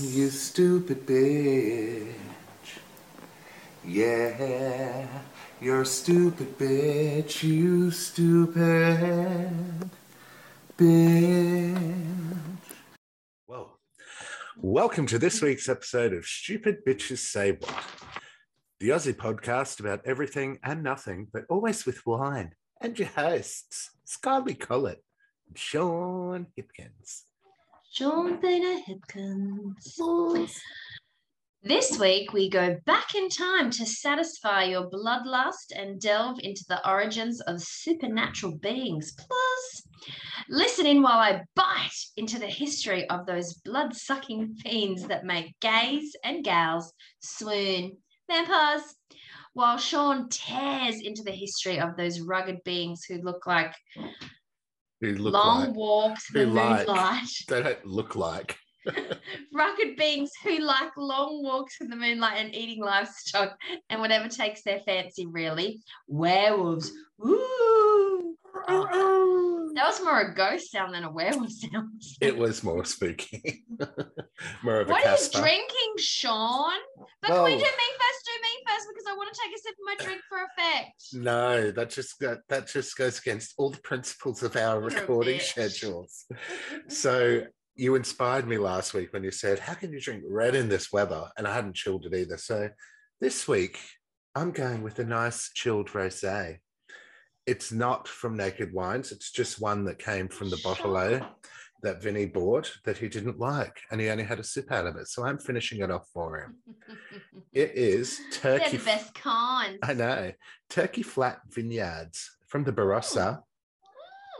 You stupid bitch. Yeah, you're a stupid bitch. You stupid bitch. Well, welcome to this week's episode of Stupid Bitches Say What, the Aussie podcast about everything and nothing, but always with wine. And your hosts, Scarlett Collett and Sean Hipkins. Sean Peter Hipkins. This week, we go back in time to satisfy your bloodlust and delve into the origins of supernatural beings. Plus, listen in while I bite into the history of those blood sucking fiends that make gays and gals swoon. Vampires. While Sean tears into the history of those rugged beings who look like Who look long like, walks in the like. moonlight. they don't look like. rugged beings who like long walks in the moonlight and eating livestock and whatever takes their fancy, really. Werewolves. Ooh. That was more a ghost sound than a werewolf sound. It was more spooky. more of a What are you drinking, Sean? But can we do me first? Do me first because I want to take a sip of my drink for effect. No, that just that, that just goes against all the principles of our You're recording schedules. So you inspired me last week when you said, "How can you drink red in this weather?" And I hadn't chilled it either. So this week I'm going with a nice chilled rosé. It's not from Naked Wines. It's just one that came from the bottle that Vinny bought that he didn't like, and he only had a sip out of it. So I'm finishing it off for him. It is They're turkey. the best kinds. I know. Turkey Flat Vineyards from the Barossa,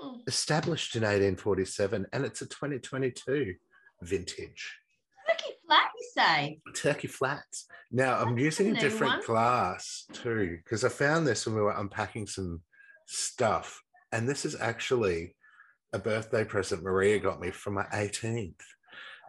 Mm. established in 1847, and it's a 2022 vintage. Turkey flat, you say? Turkey Flats. Now, I'm using a a different one. glass too, because I found this when we were unpacking some stuff. And this is actually a birthday present Maria got me for my 18th.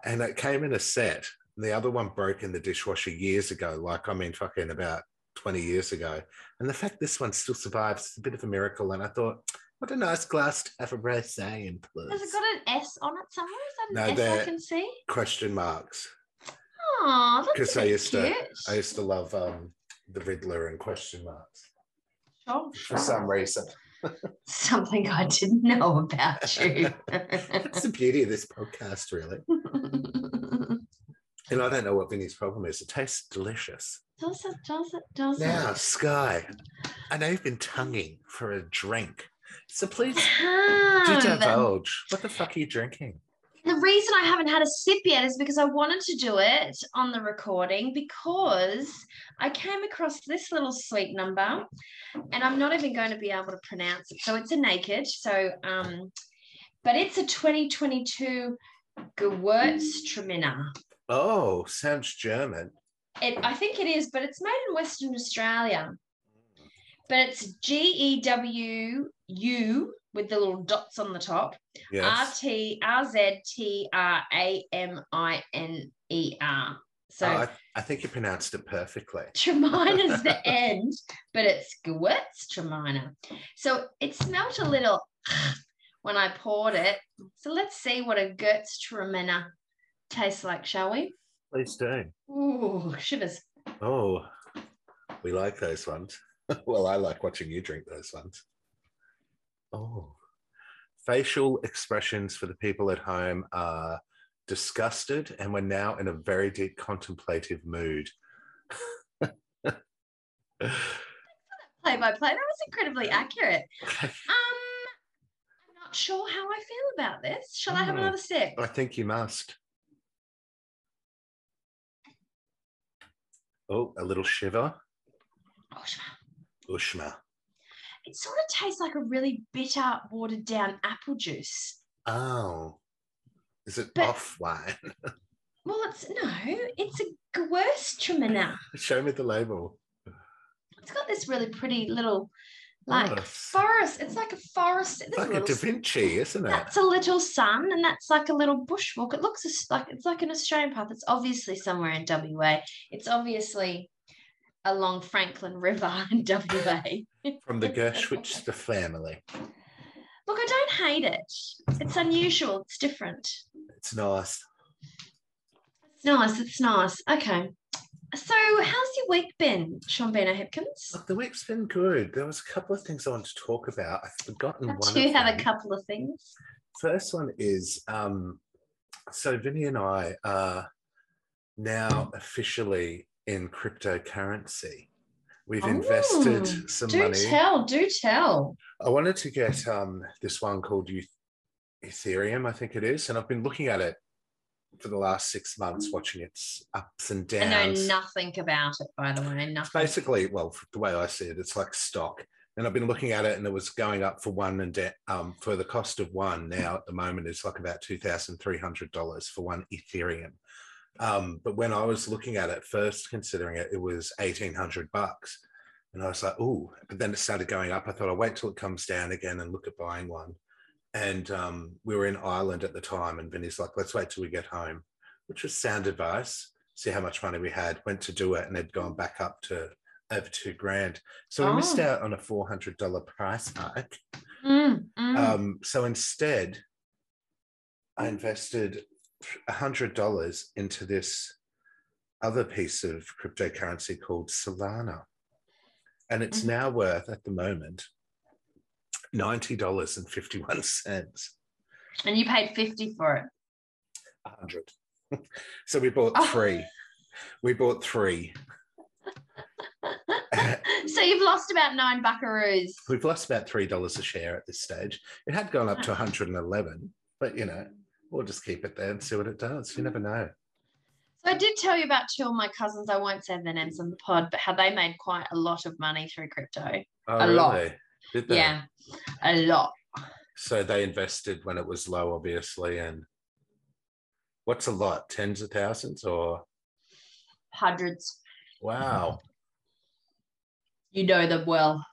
And it came in a set. The other one broke in the dishwasher years ago, like I mean, fucking about 20 years ago. And the fact this one still survives is a bit of a miracle. And I thought, what a nice glass to have a rosé in, please. Has it got an S on it somewhere? Is No, that an S I can see? Question marks. Oh, that's Because I used cute. to, I used to love um, the Riddler and question marks Sure, for some reason. Something I didn't know about you. That's the beauty of this podcast, really. And I don't know what Vinny's problem is. It tastes delicious. does it? Does it? Does Now, it? Sky, I know you've been tonguing for a drink. So please do divulge. What the fuck are you drinking? The reason I haven't had a sip yet is because I wanted to do it on the recording because I came across this little sweet number and I'm not even going to be able to pronounce it. So it's a naked. So, um, but it's a 2022 Gewürztraminer. Oh, sounds German. It, I think it is, but it's made in Western Australia. But it's G E W U with the little dots on the top. R Yes. T R Z T R A M I N E R. So Oh, I, I think you pronounced it perfectly. Traminer's the end, but it's Gewürztraminer. So it smelt a little when I poured it. So let's see what a Gewürztraminer tastes like, shall we? Please do. Ooh, shivers. Oh, we like those ones. well, I like watching you drink those ones. Oh, facial expressions for the people at home are disgusted, and we're now in a very deep contemplative mood. Play by play. That was incredibly accurate. Um, I'm not sure how I feel about this. Shall I have Mm. another sip? I think you must. Oh, a little shiver. Oh, sh- Ushma. It sort of tastes like a really bitter, watered down apple juice. Oh, is it But- off wine? Well, it's no, it's a Gewürztraminer. Show me the label. It's got this really pretty little, like Oh, forest. It's like a forest. It's there's a like a little Da Vinci, isn't it? That's a little sun, and that's like a little bushwalk. It looks like it's like an Australian path. It's obviously somewhere in WA. It's obviously along Franklin River in WA. From the Gershwitz family. Look, I don't hate it. It's unusual. It's different. It's nice. It's nice. It's nice. Okay. So, how's your week been, Seanbina Hipkins? Look, the week's been good. There was a couple of things I wanted to talk about. I've forgotten I one. do of have them. a couple of things. First one is um, so Vinny and I are now officially in cryptocurrency. We've Oh, invested some do money. Do tell. Do tell. I wanted to get um, this one called Eth- Ethereum, I think it is, and I've been looking at it for the last six months, watching its ups and downs. I know nothing about it, by the way. It's Nothing. basically, well, the way I see it, it's like stock. And I've been looking at it, and it was going up for one and de- um, for the cost of one. Now at the moment, it's like about two thousand three hundred dollars for one Ethereum. Um, but when I was looking at it first, considering it, it was eighteen hundred bucks, and I was like, "Oh!" But then it started going up. I thought I'll wait till it comes down again and look at buying one. And um, we were in Ireland at the time, and Vinny's like, "Let's wait till we get home," which was sound advice. See how much money we had. Went to do it, and it'd gone back up to over two grand. So we missed Oh. out on a four hundred dollar price hike. Mm, mm. Um, so instead, I invested hundred dollars into this other piece of cryptocurrency called Solana, and it's Mhm. now worth at the moment ninety dollars and fifty one cents. and you paid 50 for it. A hundred. so we bought Oh. three. We bought three. so you've lost about nine buckaroos. We've lost about three dollars a share at this stage. It had gone up to 111, but you know, we'll just keep it there and see what it does. You never know. So I did tell you about two of my cousins. I won't say their names on the pod, but how they made quite a lot of money through crypto. Oh, A lot. really? Did they? Yeah, a lot. So they invested when it was low, obviously. And what's a lot? Tens of thousands or Hundreds. wow. You know them well.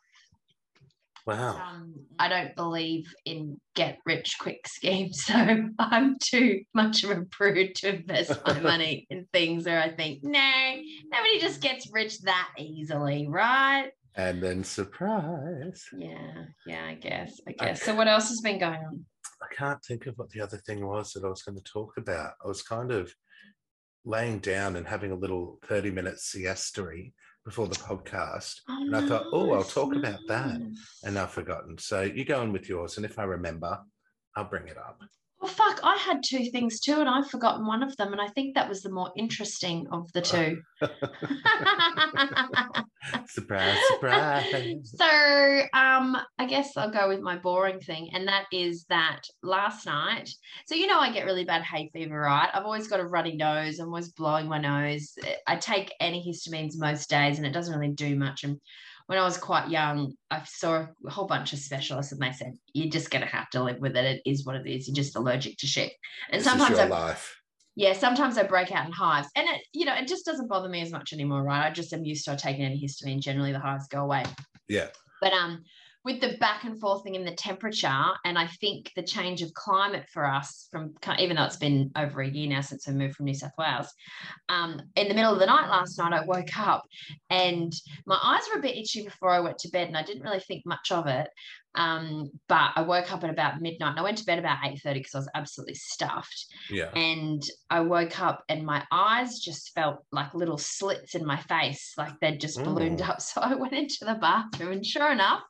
Wow. Um, I don't believe in get rich quick schemes, so I'm too much of a prude to invest my money in things where I think, no, nobody just gets rich that easily, right? And then surprise. Yeah, yeah, I guess. I guess. So what else has been going on? I can't think of what the other thing was that I was going to talk about. I was kind of laying down and having a little 30 minute siesta before the podcast. And I thought, oh, I'll talk about that. Oh, and I've forgotten. So you go on with yours, and if I remember, I'll bring it up. Well, fuck, I had two things too, and I've forgotten one of them, and I think that was the more interesting of the two. surprise, surprise. so, um, I guess I'll go with my boring thing, and that is that last night. So you know, I get really bad hay fever, right? I've always got a runny nose. I'm always blowing my nose. I take antihistamines most days, and it doesn't really do much. And when I was quite young, I saw a whole bunch of specialists, and they said you're just going to have to live with it. It is what it is. You're just allergic to shit. And This is sometimes I life. yeah, sometimes I break out in hives, and it, you know, it just doesn't bother me as much anymore, right? I just am used to taking antihistamine. Generally, the hives go away. Yeah. But um, with the back and forth thing in the temperature, and I think the change of climate for us from even though it's been over a year now since we moved from New South Wales, um, in the middle of the night last night, I woke up and my eyes were a bit itchy before I went to bed, and I didn't really think much of it. Um, but I woke up at about midnight, and I went to bed about eight thirty because I was absolutely stuffed Yeah. and I woke up and my eyes just felt like little slits in my face, like they'd just ballooned Mm. up. So I went into the bathroom, and sure enough,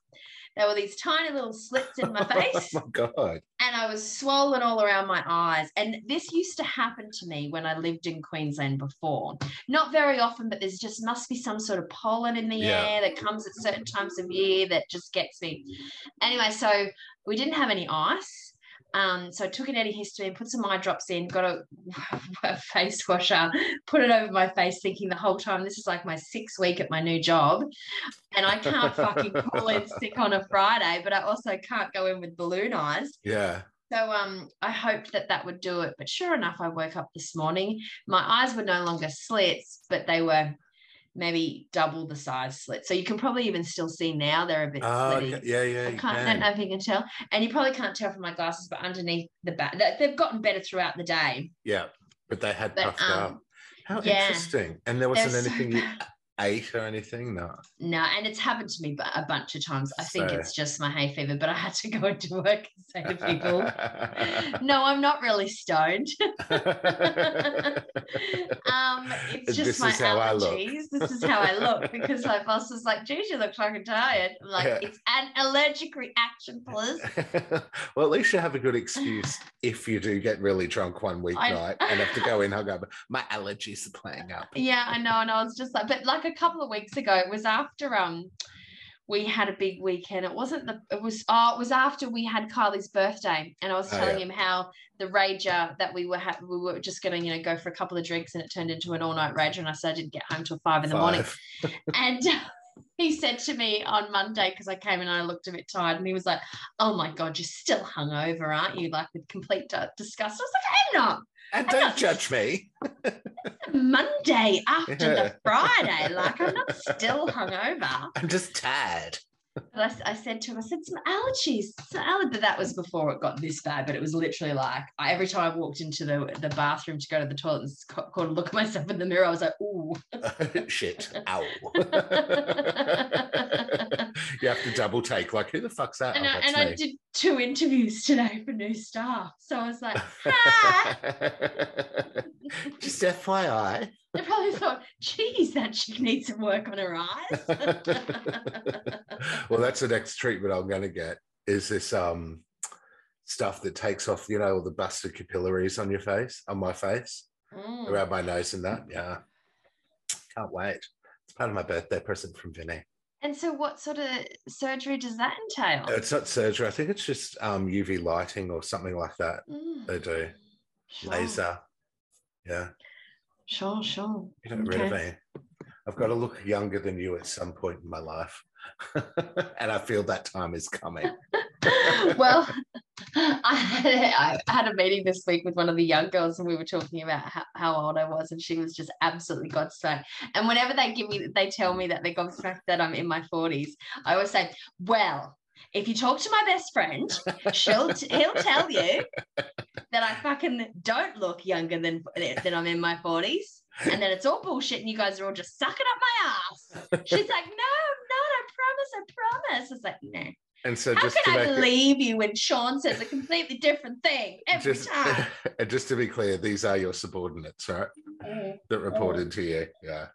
there were these tiny little slits in my face, oh my god. and I was swollen all around my eyes. And this used to happen to me when I lived in Queensland before. Not very often, but there's just must be some sort of pollen in the Yeah. air that comes at certain times of year that just gets me. Anyway, so we didn't have any ice. Um, so I took an antihistamine, put some eye drops in, got a, a face washer, put it over my face, thinking the whole time this is like my sixth week at my new job, and I can't fucking call in sick on a Friday, but I also can't go in with balloon eyes. Yeah. So um, I hoped that that would do it, but sure enough, I woke up this morning. My eyes were no longer slits, but they were maybe double the size slits. So you can probably even still see now they're a bit Oh, slitty. okay. yeah, yeah. I can't, I can. don't know if you can tell. And you probably can't tell from my glasses, but underneath the back, they- they've gotten better throughout the day. Yeah. But they had But puffed up. um, How yeah. interesting. And there wasn't so anything you ate or anything? No. No, and it's happened to me a bunch of times. I think So- it's just my hay fever, but I had to go into work and say to people, no, I'm not really stoned. Um, it's just This my is I allergies. This is how I look because my boss was like, "Geez, you look fucking tired." I'm like, Yeah. it's an allergic reaction, please. well, at least you have a good excuse if you do get really drunk one weeknight and have to go in hungover. My allergies are playing up. Yeah, I know, and I was just like, but like a couple of weeks ago, it was after um we had a big weekend. It wasn't the it was oh it was after we had Kylie's birthday, and I was Oh, telling yeah. him how the rager that we were ha- we were just gonna you know go for a couple of drinks, and it turned into an all night rager, and I said I didn't get home till five in the morning, and. He said to me on Monday because I came in and I looked a bit tired, and he was like, "Oh my god, you're still hungover, aren't you?" Like with complete disgust. I was like, "I'm not." And don't judge me. Monday after Yeah. the Friday. Like I'm not still hungover. I'm just tired. But I, I said to him, I said some allergies. Some allergies. But that was before it got this bad. But it was literally like I, every time I walked into the, the bathroom to go to the toilet and s- ca- a look at myself in the mirror, I was like, ooh. Shit. Ow. you have to double take. Like, who the fuck's that? and Oh, I, and I did two interviews today for new staff. So I was like, ah. Just FYI. They probably thought, geez, that chick needs some work on her eyes. well, that's the next treatment I'm going to get. Is this um stuff that takes off, you know, all the busted capillaries on your face, on my face, Mm. around my nose, and that. Yeah, can't wait. It's part of my birthday present from Vinny. And so, what sort of surgery does that entail? It's not surgery. I think it's just um UV lighting or something like that. Mm, They do sure. laser. Yeah, Sure, sure. you don't rid of me. I've got to look younger than you at some point in my life, and I feel that time is coming. well, I had, I had a meeting this week with one of the young girls, and we were talking about how, how old I was, and she was just absolutely gobsmacked. And whenever they give me, they tell me that they're gobsmacked that I'm in my 40s, I always say, "Well, if you talk to my best friend, she'll t- he'll tell you that I fucking don't look younger than than I'm in my 40s." And then it's all bullshit, and you guys are all just sucking up my ass. She's like, no, I'm not. I promise. I promise. I was like, no. And so How just to can I make it, believe you when Sean says a completely different thing every just, time? and just to be clear, these are your subordinates, right? Mm-hmm. That report Oh. into you. Yeah.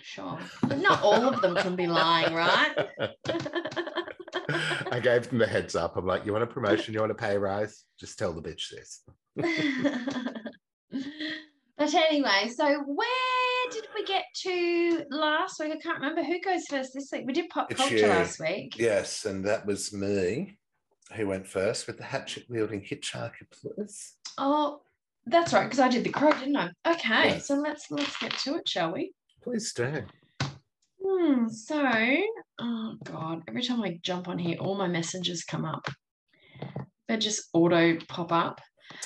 Sure. But not all of them can be lying, right? I gave them the heads up. I'm like, you want a promotion? You want a pay rise? Just tell the bitch this. but anyway, so where did we get to last week? I can't remember who goes first this week. We did pop It's culture you. last week. Yes, and that was me who went first with the hatchet wielding hitchhiker, please. Oh, that's right, because I did the crow, didn't I? Okay, Yes. so let's let's get to it, shall we? Please do. Hmm, so, oh God, every time I jump on here, all my messages come up. They just auto pop up.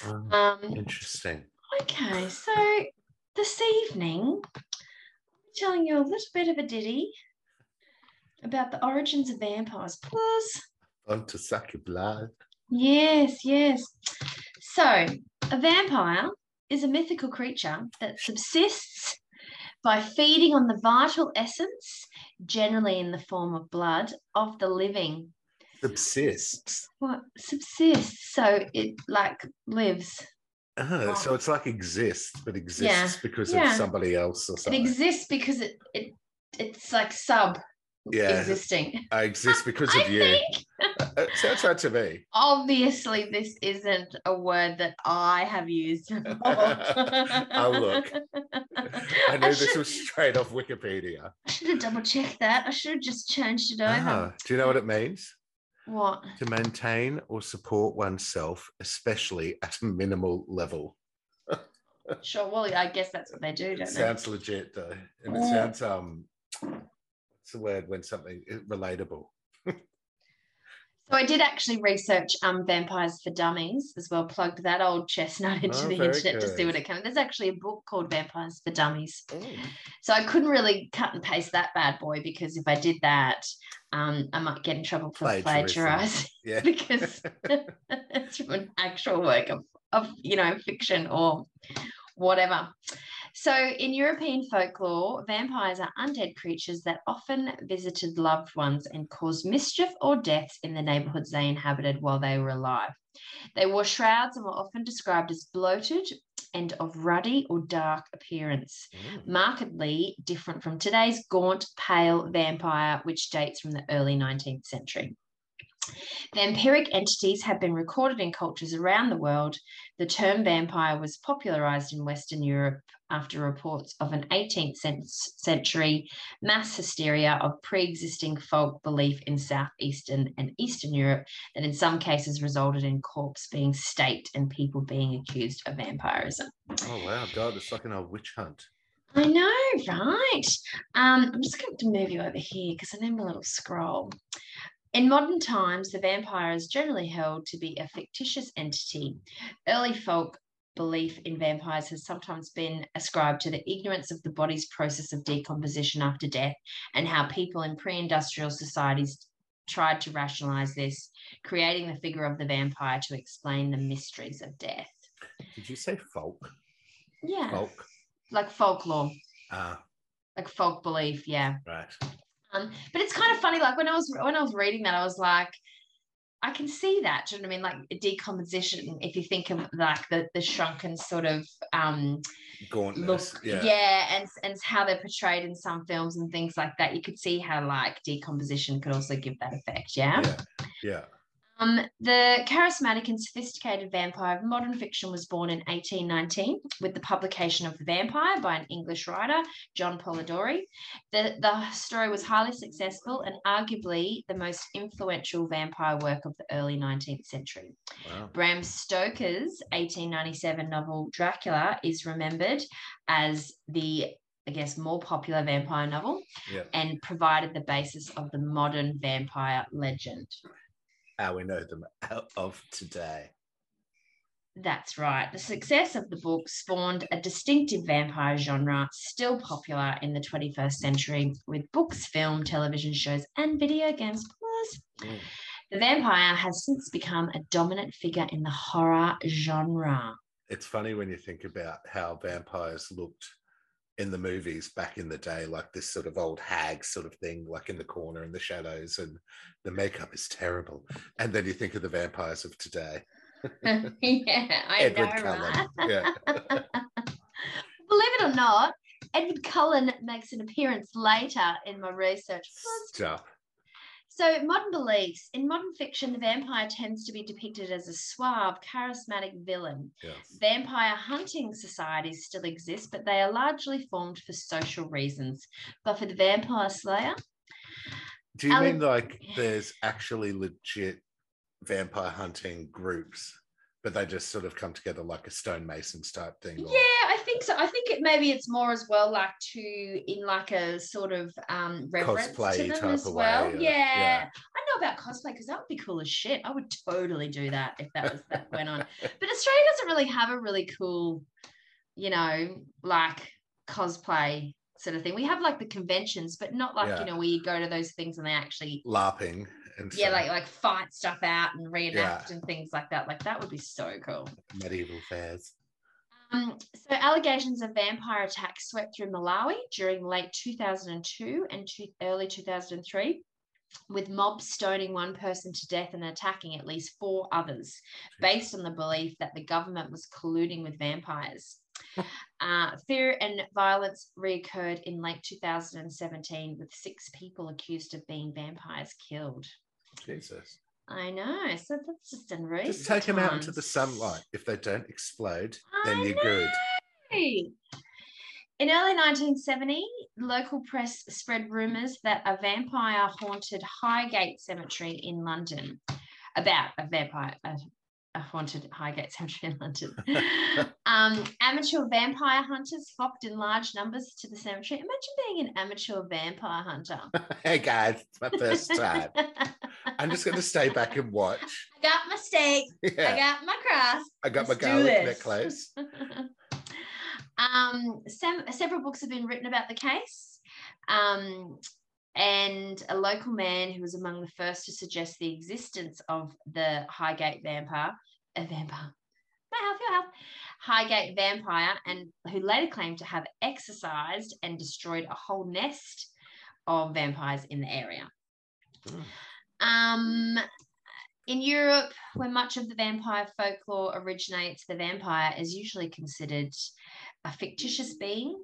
Oh, Um, interesting. okay, so this evening, I'm telling you a little bit of a ditty about the origins of vampires. Plus, Fun to suck your blood. yes, yes. So, a vampire is a mythical creature that subsists by feeding on the vital essence, generally in the form of blood, of the living. Subsists. What subsists? So it like lives. Oh, so it's like exists, but exists because yeah. of somebody else or something. It exists because it it it's like sub Yeah. existing. I exist because of you. think sounds right to me. obviously this isn't a word that I have used. Oh, look. I knew this should, was straight off Wikipedia. I should have double checked that. I should have just changed it over. Ah, do you know what it means? What? To maintain or support oneself, especially at a minimal level. Sure. Well, I guess that's what they do, don't they? sounds legit though. And it sounds um what's the word when something is relatable? So I did actually research um vampires for dummies as well. Plugged that old chestnut into Oh, the internet to see what it came. There's actually a book called Vampires for Dummies. Oh, So I couldn't really cut and paste that bad boy because if I did that, um, I might get in trouble for plagiarizing yeah. because it's from an actual work of, of you know fiction or whatever. So in European folklore, vampires are undead creatures that often visited loved ones and caused mischief or deaths in the neighborhoods they inhabited while they were alive. They wore shrouds and were often described as bloated and of ruddy or dark appearance, Mm. markedly different from today's gaunt, pale vampire, which dates from the early 19th century. Vampiric entities have been recorded in cultures around the world. The term vampire was popularized in Western Europe after reports of an 18th century mass hysteria of pre existing folk belief in Southeastern and Eastern Europe that, in some cases, resulted in corpse being staked and people being accused of vampirism. Oh wow, God, it's like an old witch hunt. I know, right? Um, I'm just going to move you over here because I need a little scroll. In modern times, the vampire is generally held to be a fictitious entity. Early folk belief in vampires has sometimes been ascribed to the ignorance of the body's process of decomposition after death and how people in pre industrial societies tried to rationalize this, creating the figure of the vampire to explain the mysteries of death. Did you say folk? Yeah, Folk. like folklore, Ah, like folk belief. Yeah. right. Um, but it's kind of funny, like when I was when I was reading that, I was like, I can see that. Do you know what I mean? Like decomposition. If you think of like the the shrunken sort of um Gauntness. look, yeah. and and how they're portrayed in some films and things like that, you could see how like decomposition could also give that effect. Yeah. Yeah. Yeah. Um, the charismatic and sophisticated vampire of modern fiction was born in 1819 with the publication of The Vampire by an English writer, John Polidori. The, the story was highly successful and arguably the most influential vampire work of the early 19th century. Wow. Bram Stoker's 1897 novel Dracula is remembered as the I guess more popular vampire novel Yeah. and provided the basis of the modern vampire legend. How we know them out of today. That's right. The success of the book spawned a distinctive vampire genre still popular in the 21st century with books, film, television shows, and video games. Plus, Mm. the vampire has since become a dominant figure in the horror genre. It's funny when you think about how vampires looked in the movies back in the day, like this sort of old hag sort of thing, like in the corner in the shadows, and the makeup is terrible. And then you think of the vampires of today. yeah, I Edward know, Cullen. right? Yeah. Believe it or not, Edward Cullen makes an appearance later in my research. Stop. So, modern beliefs. In modern fiction, the vampire tends to be depicted as a suave, charismatic villain. Yes. Vampire hunting societies still exist, but they are largely formed for social reasons. But for the vampire slayer, Do you Ale- mean like there's actually legit vampire hunting groups, but they just sort of come together like a stonemasons type thing? or- yeah, I think so. I think it maybe it's more as well, like to in like a sort of um reverence Cosplay to them type as well. way, yeah. yeah. I know about cosplay because that would be cool as shit. I would totally do that if that was that went on. But Australia doesn't really have a really cool, you know, like cosplay sort of thing. We have like the conventions, but not like Yeah. you know where you go to those things and they actually LARPing and yeah stuff, like like fight stuff out and reenact and things like that. Like that would be so cool. medieval fairs. Um, so allegations of vampire attacks swept through Malawi during late 2002 and two, early 2003, with mobs stoning one person to death and attacking at least four others, based on the belief that the government was colluding with vampires. Uh, fear and violence reoccurred in late 2017, with six people accused of being vampires killed. Jesus. I know. So that's just in Just take them out into the sunlight. If they don't explode, I then you're good. In early 1970, local press spread rumours that a vampire haunted Highgate Cemetery in London. About a vampire, a, haunted Highgate Cemetery in London. um, amateur vampire hunters flocked in large numbers to the cemetery. Imagine being an amateur vampire hunter. hey guys, it's my first time. I'm just going to stay back and watch. I got my steak. I got my cross. I got my Let's do garlic necklace. um, some, several books have been written about the case. Um, and a local man who was among the first to suggest the existence of the Highgate vampire, a vampire, my health, your health, Highgate vampire, and who later claimed to have exorcised and destroyed a whole nest of vampires in the area. Hmm. Um, In Europe, where much of the vampire folklore originates, the vampire is usually considered a fictitious being.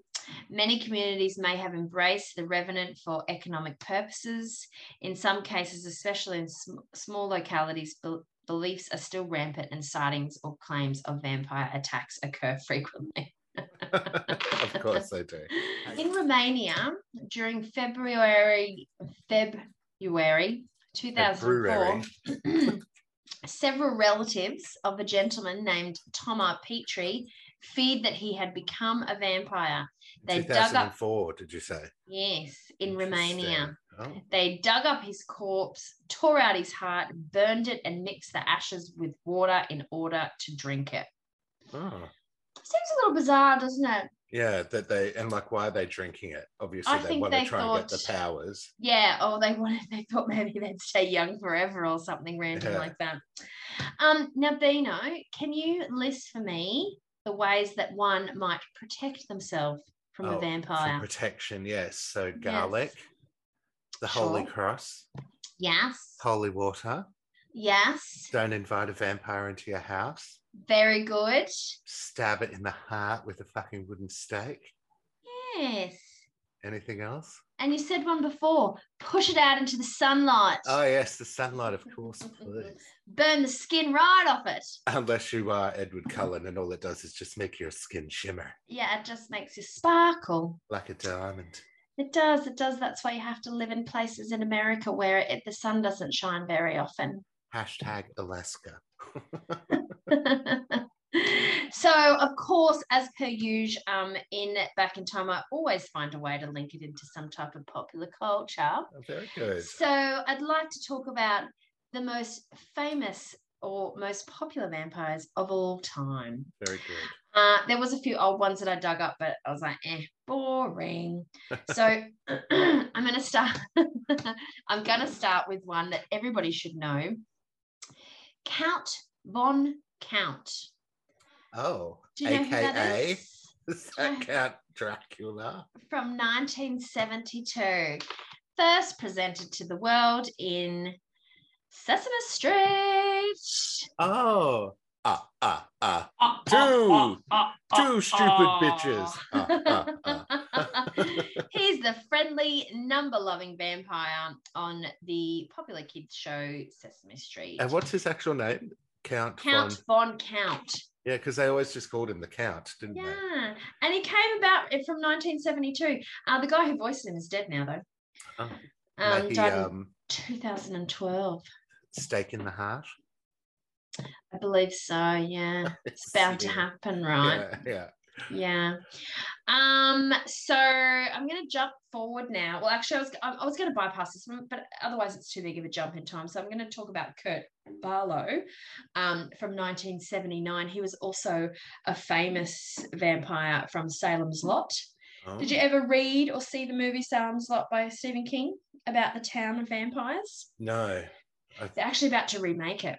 Many communities may have embraced the revenant for economic purposes. In some cases, especially in sm- small localities, beliefs are still rampant and sightings or claims of vampire attacks occur frequently. of course they do. In Romania, during February February 2004, several relatives of a gentleman named Toma Petre feared that he had become a vampire. They dug up 2004, did you say? yes, in Romania. Interesting. They dug up his corpse, tore out his heart, burned it, and mixed the ashes with water in order to drink it. Oh. oh. Seems a little bizarre, doesn't it? Yeah, that they and like why are they drinking it? Obviously, I they want to try and get the powers. Yeah, or they wanted they thought maybe they'd stay young forever or something random Yeah. like that. Um, now, Bino, can you list for me the ways that one might protect themselves from Oh, a vampire? protection, yes. So garlic, the holy Sure. cross, yes, holy water. yes, Don't invite a vampire into your house. very good. Stab it in the heart with a fucking wooden stake. Yes. Anything else? And you said one before push it out into the sunlight, Oh yes, the sunlight, of course, please. burn the skin right off it. Unless you are Edward Cullen, and all it does is just make your skin shimmer Yeah, it just makes you sparkle. like a diamond. It does, it does. That's why you have to live in places in America where it, the sun doesn't shine very often. Hashtag Alaska. so of course as per usual um in back in time i always find a way to link it into some type of popular culture Oh, very good. so i'd like to talk about the most famous or most popular vampires of all time Very good. Uh, there was a few old ones that i dug up but i was like eh boring so i'm going to start i'm to start with one that everybody should know count von count Oh, do you know who that AKA? is? That count Dracula? From 1972. First presented to the world in Sesame Street. Oh, ah, ah, ah. Ah, Two. ah, ah, ah, Two stupid bitches. He's the friendly, number loving vampire on the popular kids show Sesame Street. And what's his actual name? Count, Count von. Von Count. Yeah, because they always just called him the Count, didn't they? Yeah. And he came about from 1972. Uh, the guy who voiced him is dead now, though. Oh, Um, Maybe died um, 2012. stake in the heart. I believe so. Yeah, it's bound to happen, right? Yeah, yeah. Yeah. Um. So I'm going to jump forward now. Well, actually, I was I I was going to bypass this one, but otherwise it's too big of a jump in time. So I'm going to talk about Kurt Barlow, um, from 1979. He was also a famous vampire from Salem's Lot. Did you Oh, ever read or see the movie Salem's Lot by Stephen King about the town of vampires? No. They're actually about to remake it.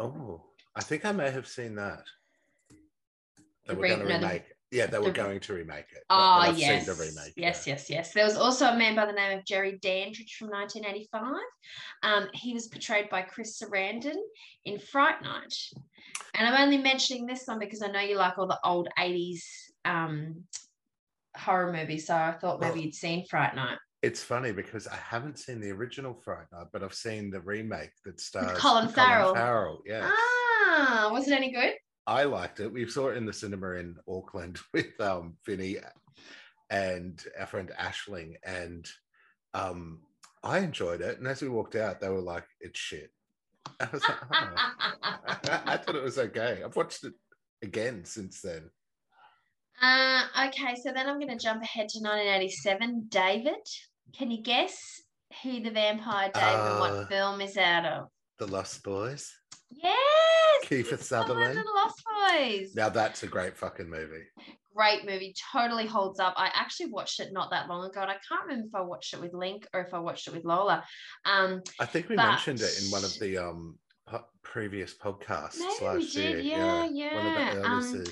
Oh, I think I may have seen that. They The were going to remake. Yeah, they were going to remake it. Ah, I've yes. Remake. yes, yeah. yes, yes. There was also a man by the name of Jerry Dandridge from 1985. Um, he was portrayed by Chris Sarandon in Fright Night. And I'm only mentioning this one because I know you like all the old 80s um, horror movies. So I thought maybe Well, you'd seen Fright Night. It's funny because I haven't seen the original Fright Night, but I've seen the remake that stars Colin Farrell. Farrell, yeah. Ah, was it any good? I liked it. We saw it in the cinema in Auckland with um Vinny and our friend Ashling, and um I enjoyed it. And as we walked out, they were like, "It's shit." I was like, "Oh." I thought it was okay. I've watched it again since then. Uh, okay, so then I'm going to jump ahead to 1987. David, can you guess who the vampire David and Uh, what film is out of? The Lost Boys. Yes, Kiefer Sutherland. the Lost Boys. Now that's a great fucking movie. Great movie, totally holds up. I actually watched it not that long ago, and I can't remember if I watched it with Link or if I watched it with Lola. Um, I think we But- mentioned it in one of the um previous podcasts Maybe we last year. did, yeah, yeah. One of the um.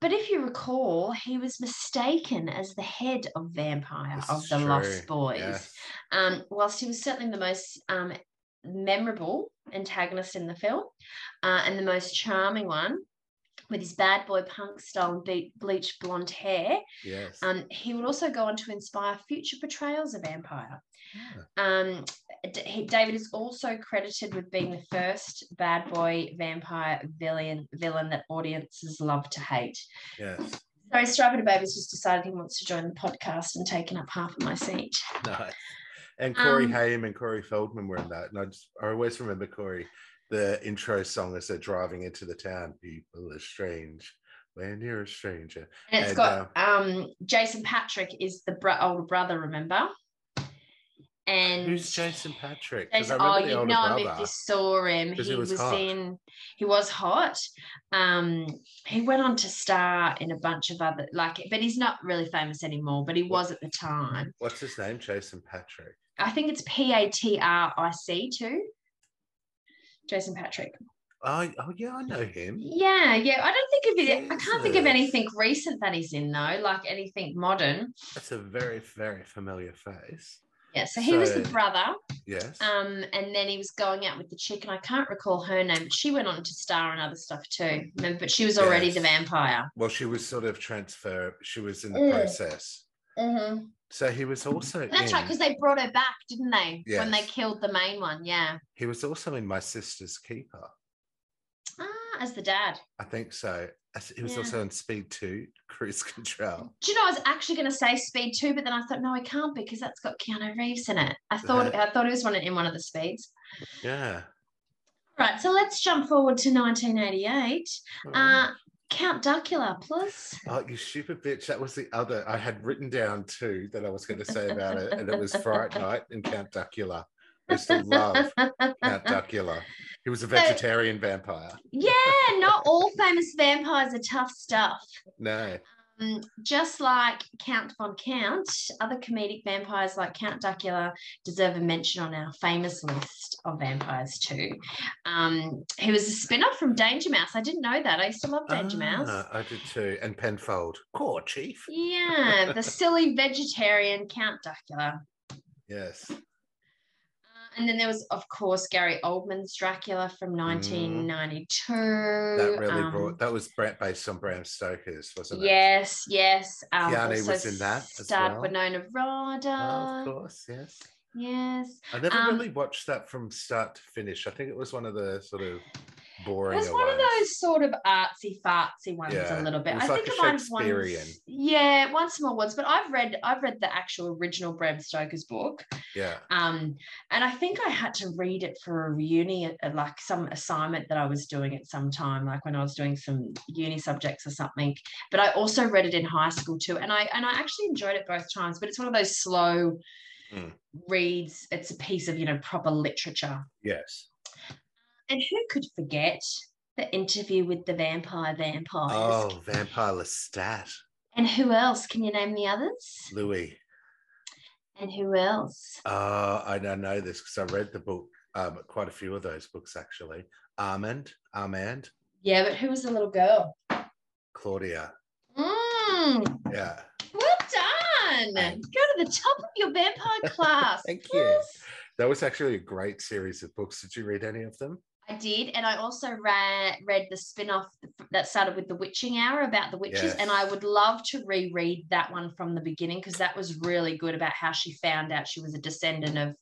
But if you recall, he was mistaken as the head of vampire This of the true, Lost Boys. yes. Um, whilst he was certainly the most um, memorable antagonist in the film, uh, and the most charming one with his bad boy punk style and bleached blonde hair. Yes. Um, he would also go on to inspire future portrayals of vampire. Yeah. Um, he, David is also credited with being the first bad boy vampire villain villain that audiences love to hate. Yes. Sorry, Strawberry Baby's just decided he wants to join the podcast and taken up half of my seat. Nice. And Corey Um, Haim and Corey Feldman were in that. And I, just, I always remember Corey, the intro song as they're driving into the town. People are strange when you're a stranger. And it's And, got um, Jason Patric is the bro- older brother, remember? And Who's Jason Patric? Jason, oh, you know him if you saw him. He, was was, hot. in. He was hot. Um, he went on to star in a bunch of other like, but he's not really famous anymore. But he was at the time. What's his name? Jason Patric. I think it's P A T R I C too. Jason Patric. Oh, oh yeah, I know him. Yeah, yeah. I don't think of it. I can't think of anything recent that he's in though, like anything modern. That's a very, very familiar face. Yeah. So he was the brother. Yes. Um, and then he was going out with the chick, and I can't recall her name, but she went on to star in other stuff too. Remember, but she was already the vampire. well, she was sort of transfer. She was in the Mm. process. Mm-hmm. So he was also. That's in, right, because they brought her back, didn't they? When they killed the main one, yeah. He was also in My Sister's Keeper. Ah, as the dad. I think so. He was Yeah. also in Speed Two, Cruise Control. Do you know I was actually going to say Speed Two, but then I thought no, I can't because that's got Keanu Reeves in it. I thought Uh-huh. I thought it was one in one of the speeds. Yeah. Right, so let's jump forward to 1988. Alright. Uh, Count Duckula, plus. Oh, you stupid bitch. That was the other. I had written down two that I was going to say about it, and it was Fright Night and Count Duckula. I used to love Count Duckula. He was a vegetarian vampire. Yeah, not all famous vampires are tough stuff. No. Um, just like Count von Count, other comedic vampires like Count Duckula deserve a mention on our famous list of vampires too. Um, he was a spin-off from Danger Mouse. I didn't know that. I used to love Danger Mouse. Ah, I did too. And Penfold. Core chief. Yeah, the silly vegetarian Count Duckula. Yes. And then there was, of course, Gary Oldman's Dracula from 1992. Mm. That really um, brought. That was based on Bram Stoker's, wasn't it? Yes, yes. Um, Keanu was in that as starred well. Winona Oh, Ryder. of course. Yes. yes. I never Um, really watched that from start to finish. I think it was one of the sort of It was one of those sort of artsy fartsy ones Yeah, a little bit. I like think I might have once, yeah, one small ones, but I've read I've read the actual original Bram Stoker's book. Yeah. Um, and I think I had to read it for a uni, uh, like some assignment that I was doing at some time, like when I was doing some uni subjects or something. But I also read it in high school too, and I and I actually enjoyed it both times. But it's one of those slow Mm. reads. It's a piece of you know proper literature. Yes. And who could forget the interview with the vampire vampires? Oh, Vampire Lestat. And who else? Can you name the others? Louis. And who else? Oh, I don't know this because I read the book, um, quite a few of those books actually. Armand, Armand, Yeah, but who was the little girl? Claudia. Mm, Yeah. well done. Thanks. Go to the top of your vampire class. Thank you. That was actually a great series of books. Did you read any of them? I did, and I also read read the spin-off that started with the Witching Hour about the witches, and I would love to reread that one from the beginning because that was really good about how she found out she was a descendant of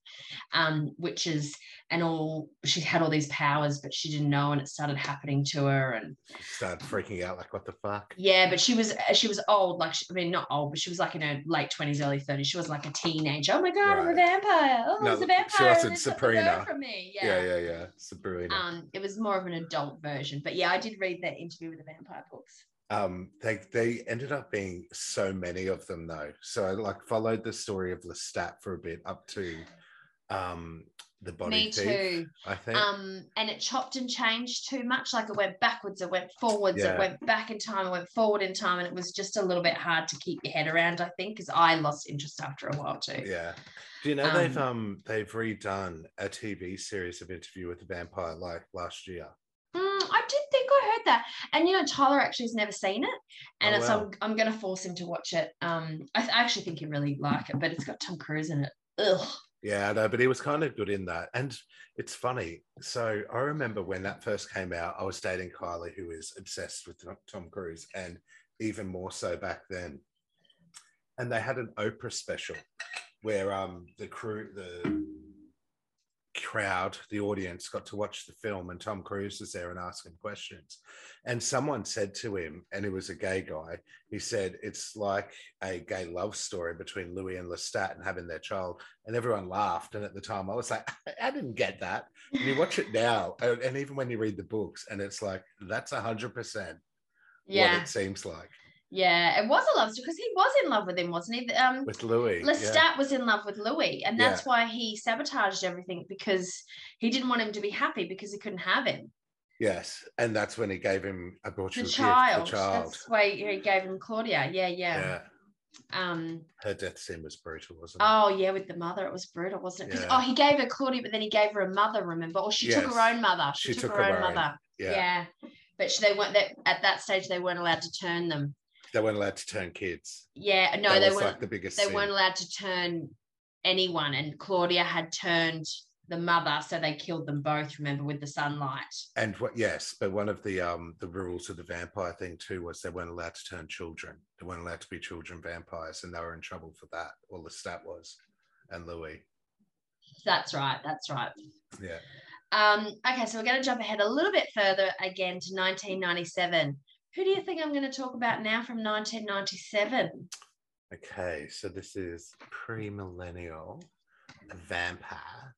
um, witches and all. She had all these powers, but she didn't know, and it started happening to her. And she Started freaking out like, what the fuck? yeah, but she was she was old, like she, I mean, not old, but she was like in her late twenties, early ththirties. She was like a teenager. Oh my god, I'm a vampire! Oh, No, there's a she wasn't Sabrina. From me. Yeah, yeah, yeah. Sabrina. Um, it was more of an adult version. But yeah, I did read that interview with the vampire books. um they they ended up being so many of them though so i like followed the story of lestat for a bit up to um the body Me thief too. i think Um, and it chopped and changed too much. Like it went backwards, it went forwards, Yeah. it went back in time, it went forward in time, and it was just a little bit hard to keep your head around. I think because I lost interest after a while too. yeah do you know they've Um, um they've redone a tv series of interview with the vampire like last year Mm, I did think I heard that, and you know Tyler actually has never seen it, and Oh, so. I'm, I'm going to force him to watch it. Um, I, th- I actually think he'd really like it, but it's got Tom Cruise in it. Ugh. Yeah, no, but he was kind of good in that. And it's funny. So I remember when that first came out, I was dating Kylie, who is obsessed with Tom- Cruise, and even more so back then. And they had an Oprah special where um the crew, the crowd, the audience got to watch the film, and Tom Cruise was there and asking questions. And someone said to him, and he was a gay guy, he said, It's like a gay love story between Louis and Lestat and having their child. And everyone laughed. And at the time, I was like, I didn't get that. And you watch it now, and even when you read the books, and it's like, that's 100% Yeah, what it seems like yeah. It was a love story because he was in love with him, wasn't he? Um, with Louis. Lestat yeah. was in love with Louis, and that's why he sabotaged everything because he didn't want him to be happy because he couldn't have him. Yes. And that's when he gave him a The child. gift, the child. That's why he gave him Claudia. Yeah, yeah. yeah. Um. Her death scene was brutal, wasn't it? Oh yeah, with the mother, it was brutal, wasn't it? Yeah. Oh, he gave her Claudia, but then he gave her a mother. Remember? Or she took her own mother. She, She took, took her, her own own. mother. Yeah. Yeah. But she, they weren't that at that stage. They weren't allowed to turn them. They weren't allowed to turn kids. Yeah, no, that they weren't. like the biggest they sin. weren't allowed to turn anyone, and Claudia had turned the mother, so they killed them both. Remember, with the sunlight. And what? Yes, but one of the um the rules of the vampire thing too was they weren't allowed to turn children. They weren't allowed to be children vampires, and they were in trouble for that. Well, Lestat was, and Louis. That's right. That's right. Yeah. Um, okay, so we're going to jump ahead a little bit further again to 1997. Who do you think I'm going to talk about now from 1997? Okay, so this is pre-millennial, a vampire.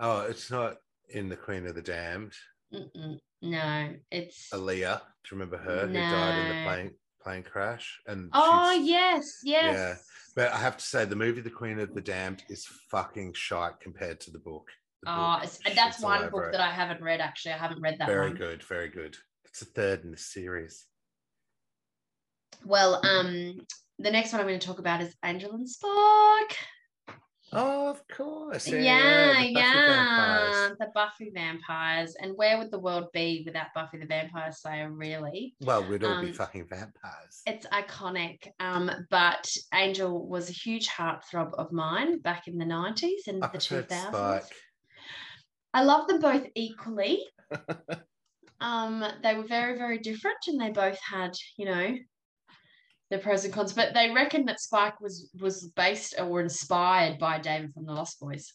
Oh, it's not in the Queen of the Damned. Mm-mm, no, it's. Aaliyah, do you remember her who died in the plane plane crash? And Oh yes, yes. Yeah. But I have to say, the movie The Queen of the Damned is fucking shite compared to the book. The Oh, book it's, that's one book that I haven't read. Actually, I haven't read that Very one. good, very good. It's the third in the series. Well, um, the next one I'm going to talk about is Angel and Spike. Oh, of course. Yeah, the yeah, Buffy vampires. the Buffy vampires. And where would the world be without Buffy the Vampire Slayer? Really, Well, we'd all be Um, fucking vampires. it's iconic. Um, but Angel was a huge heartthrob of mine back in the 90s and I the 2000s. Spike. I love them both equally. um, they were very, very different, and they both had, you know, the pros and cons. But they reckon that Spike was was based or inspired by David from the Lost Boys.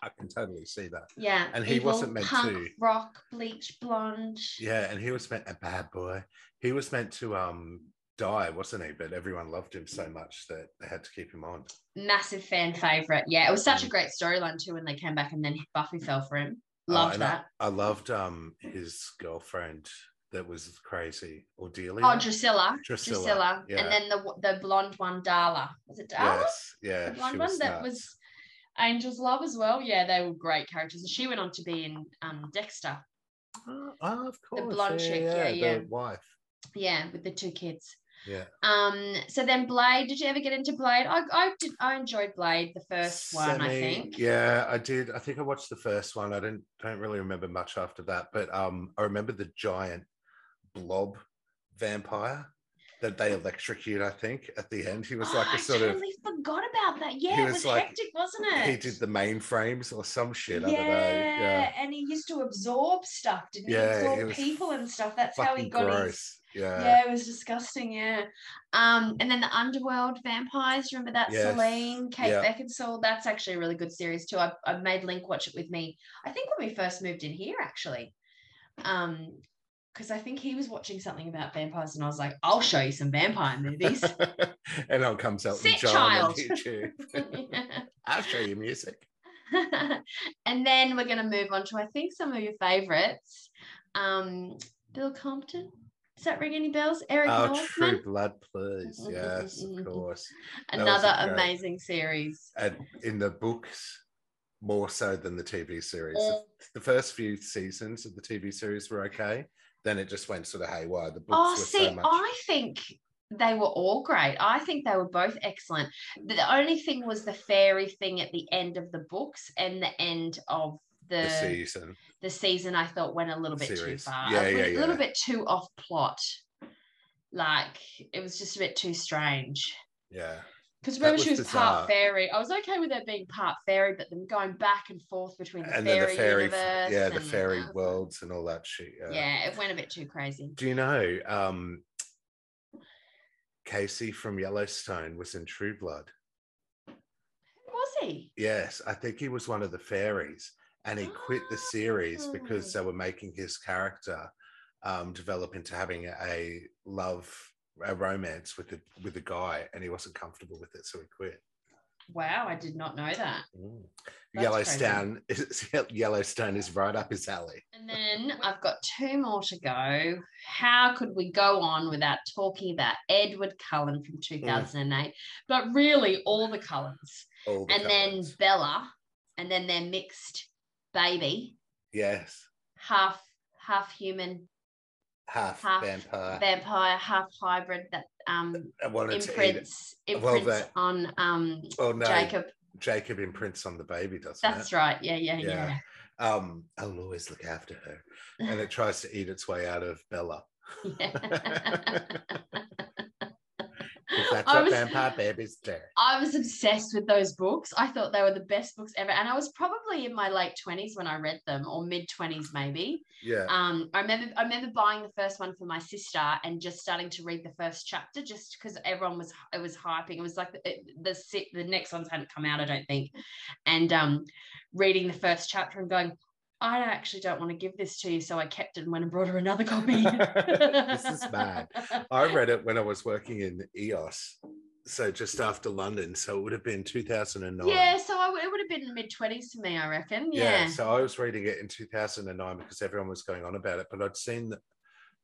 I can totally see that. Yeah, And he wasn't meant punk, to. rock, bleach, blonde. Yeah, and he was meant a bad boy. He was meant to um die, wasn't he? But everyone loved him so much that they had to keep him on. Massive fan favorite. Yeah, it was such a Mm. great storyline too when they came back and then Buffy fell for him. Oh, Loved I- that. I, loved um his girlfriend that was crazy, Ordelia. Oh, Drusilla. Drusilla, Drusilla. yeah. And then the the blonde one, Darla. Was it Darla? yes, yeah, the blonde one that was Angel's Love as well. Yeah, they were great characters. And she went on to be in um, Dexter. Oh, oh, of course, The blonde chick, yeah, yeah. the wife. Yeah, with the two kids. Yeah, Um, so then Blade, did you ever get into Blade? I I did I enjoyed Blade, the first one, I think. Yeah, I did. I think I watched the first one. I didn't don't really remember much after that, but um, I remember the giant blob vampire that they electrocute. I think at the end, he was like Oh, a sort I of totally forgot about that. Yeah, he it was was like- hectic, wasn't it? he did the mainframes or some shit. yeah, I don't know. Yeah, and he used to absorb stuff, didn't Yeah, he? Absorb people and stuff. That's how he got his gross. Yeah. yeah, it was disgusting. Yeah. Um, and then the Underworld Vampires. Remember that Yes, Selene, Kate yeah. Beckinsale. That's actually a really good series too. I I made Link watch it with me. I think when we first moved in here, actually. Um, because I think he was watching something about vampires, and I was like, "I'll show you some vampire movies." and on comes Elton Sit, child. on YouTube. I'll show you music. and then we're going to move on to I think some of your favorites. Um, Bill Compton. Does that ring any bells? Eric Oh, Northman. True Blood, please. Mm, mm, mm, Yes, of mm. course. Another a great- amazing series. And in the books, more so than the TV series. Mm. The first few seasons of the TV series were okay. Then it just went sort of haywire. The books Oh, were see, so much. I think they were all great. I think they were both excellent. The only thing was the fairy thing at the end of the books and the end of the the season. The season. I thought went a little bit Series. too far. Yeah, a, yeah, little- little bit too off plot. Like it was just a bit too strange. Yeah. Because remember she was bizarre. part fairy. I was okay with her being part fairy, but them going back and forth between the and fairy, the fairy, universe. yeah, the fairy worlds and all that shit. Yeah. Yeah, it went a bit too crazy. Do you know um, Kayce from Yellowstone was in True Blood? Who was he? Yes, I think he was one of the fairies, and he quit the series because they were making his character um, develop into having a love, a romance with the with a guy, and he wasn't comfortable with it, so he quit. Wow, I did not know that. Mm. Yellowstone, is, Yellowstone is right up his alley. And then I've got two more to go. How could we go on without talking about Edward Cullen Mm. from 2008? But really, all the Cullens. All the And then. Bella, and then they're mixed baby, yes, half half human half, Half vampire. vampire, half hybrid that um I wanted to eat it. imprints Well, imprints that- on um Oh no, Jacob. Jacob imprints on the baby, doesn't That's it? right. Yeah, yeah, yeah. Yeah. Um, I'll always look after her, and it tries to eat its way out of Bella. Yeah. 'Cause that's I what was- vampire babies do. I was obsessed with those books. I thought they were the best books ever. And I was probably in my late 20s when I read them, or mid 20s maybe. Yeah. Um, I remember I remember buying the first one for my sister and just starting to read the first chapter just because everyone was it was hyping. It was like the the, the next ones hadn't come out, I don't think. And um reading the first chapter and going, I actually don't want to give this to you. So I kept it and went and brought her another copy. This is bad. I read it when I was working in EOS, so just after London. So it would have been 2009. Yeah, so I it would have been mid 20s to me, I reckon. Yeah. So I was reading it in 2009 because everyone was going on about it, but I'd seen the,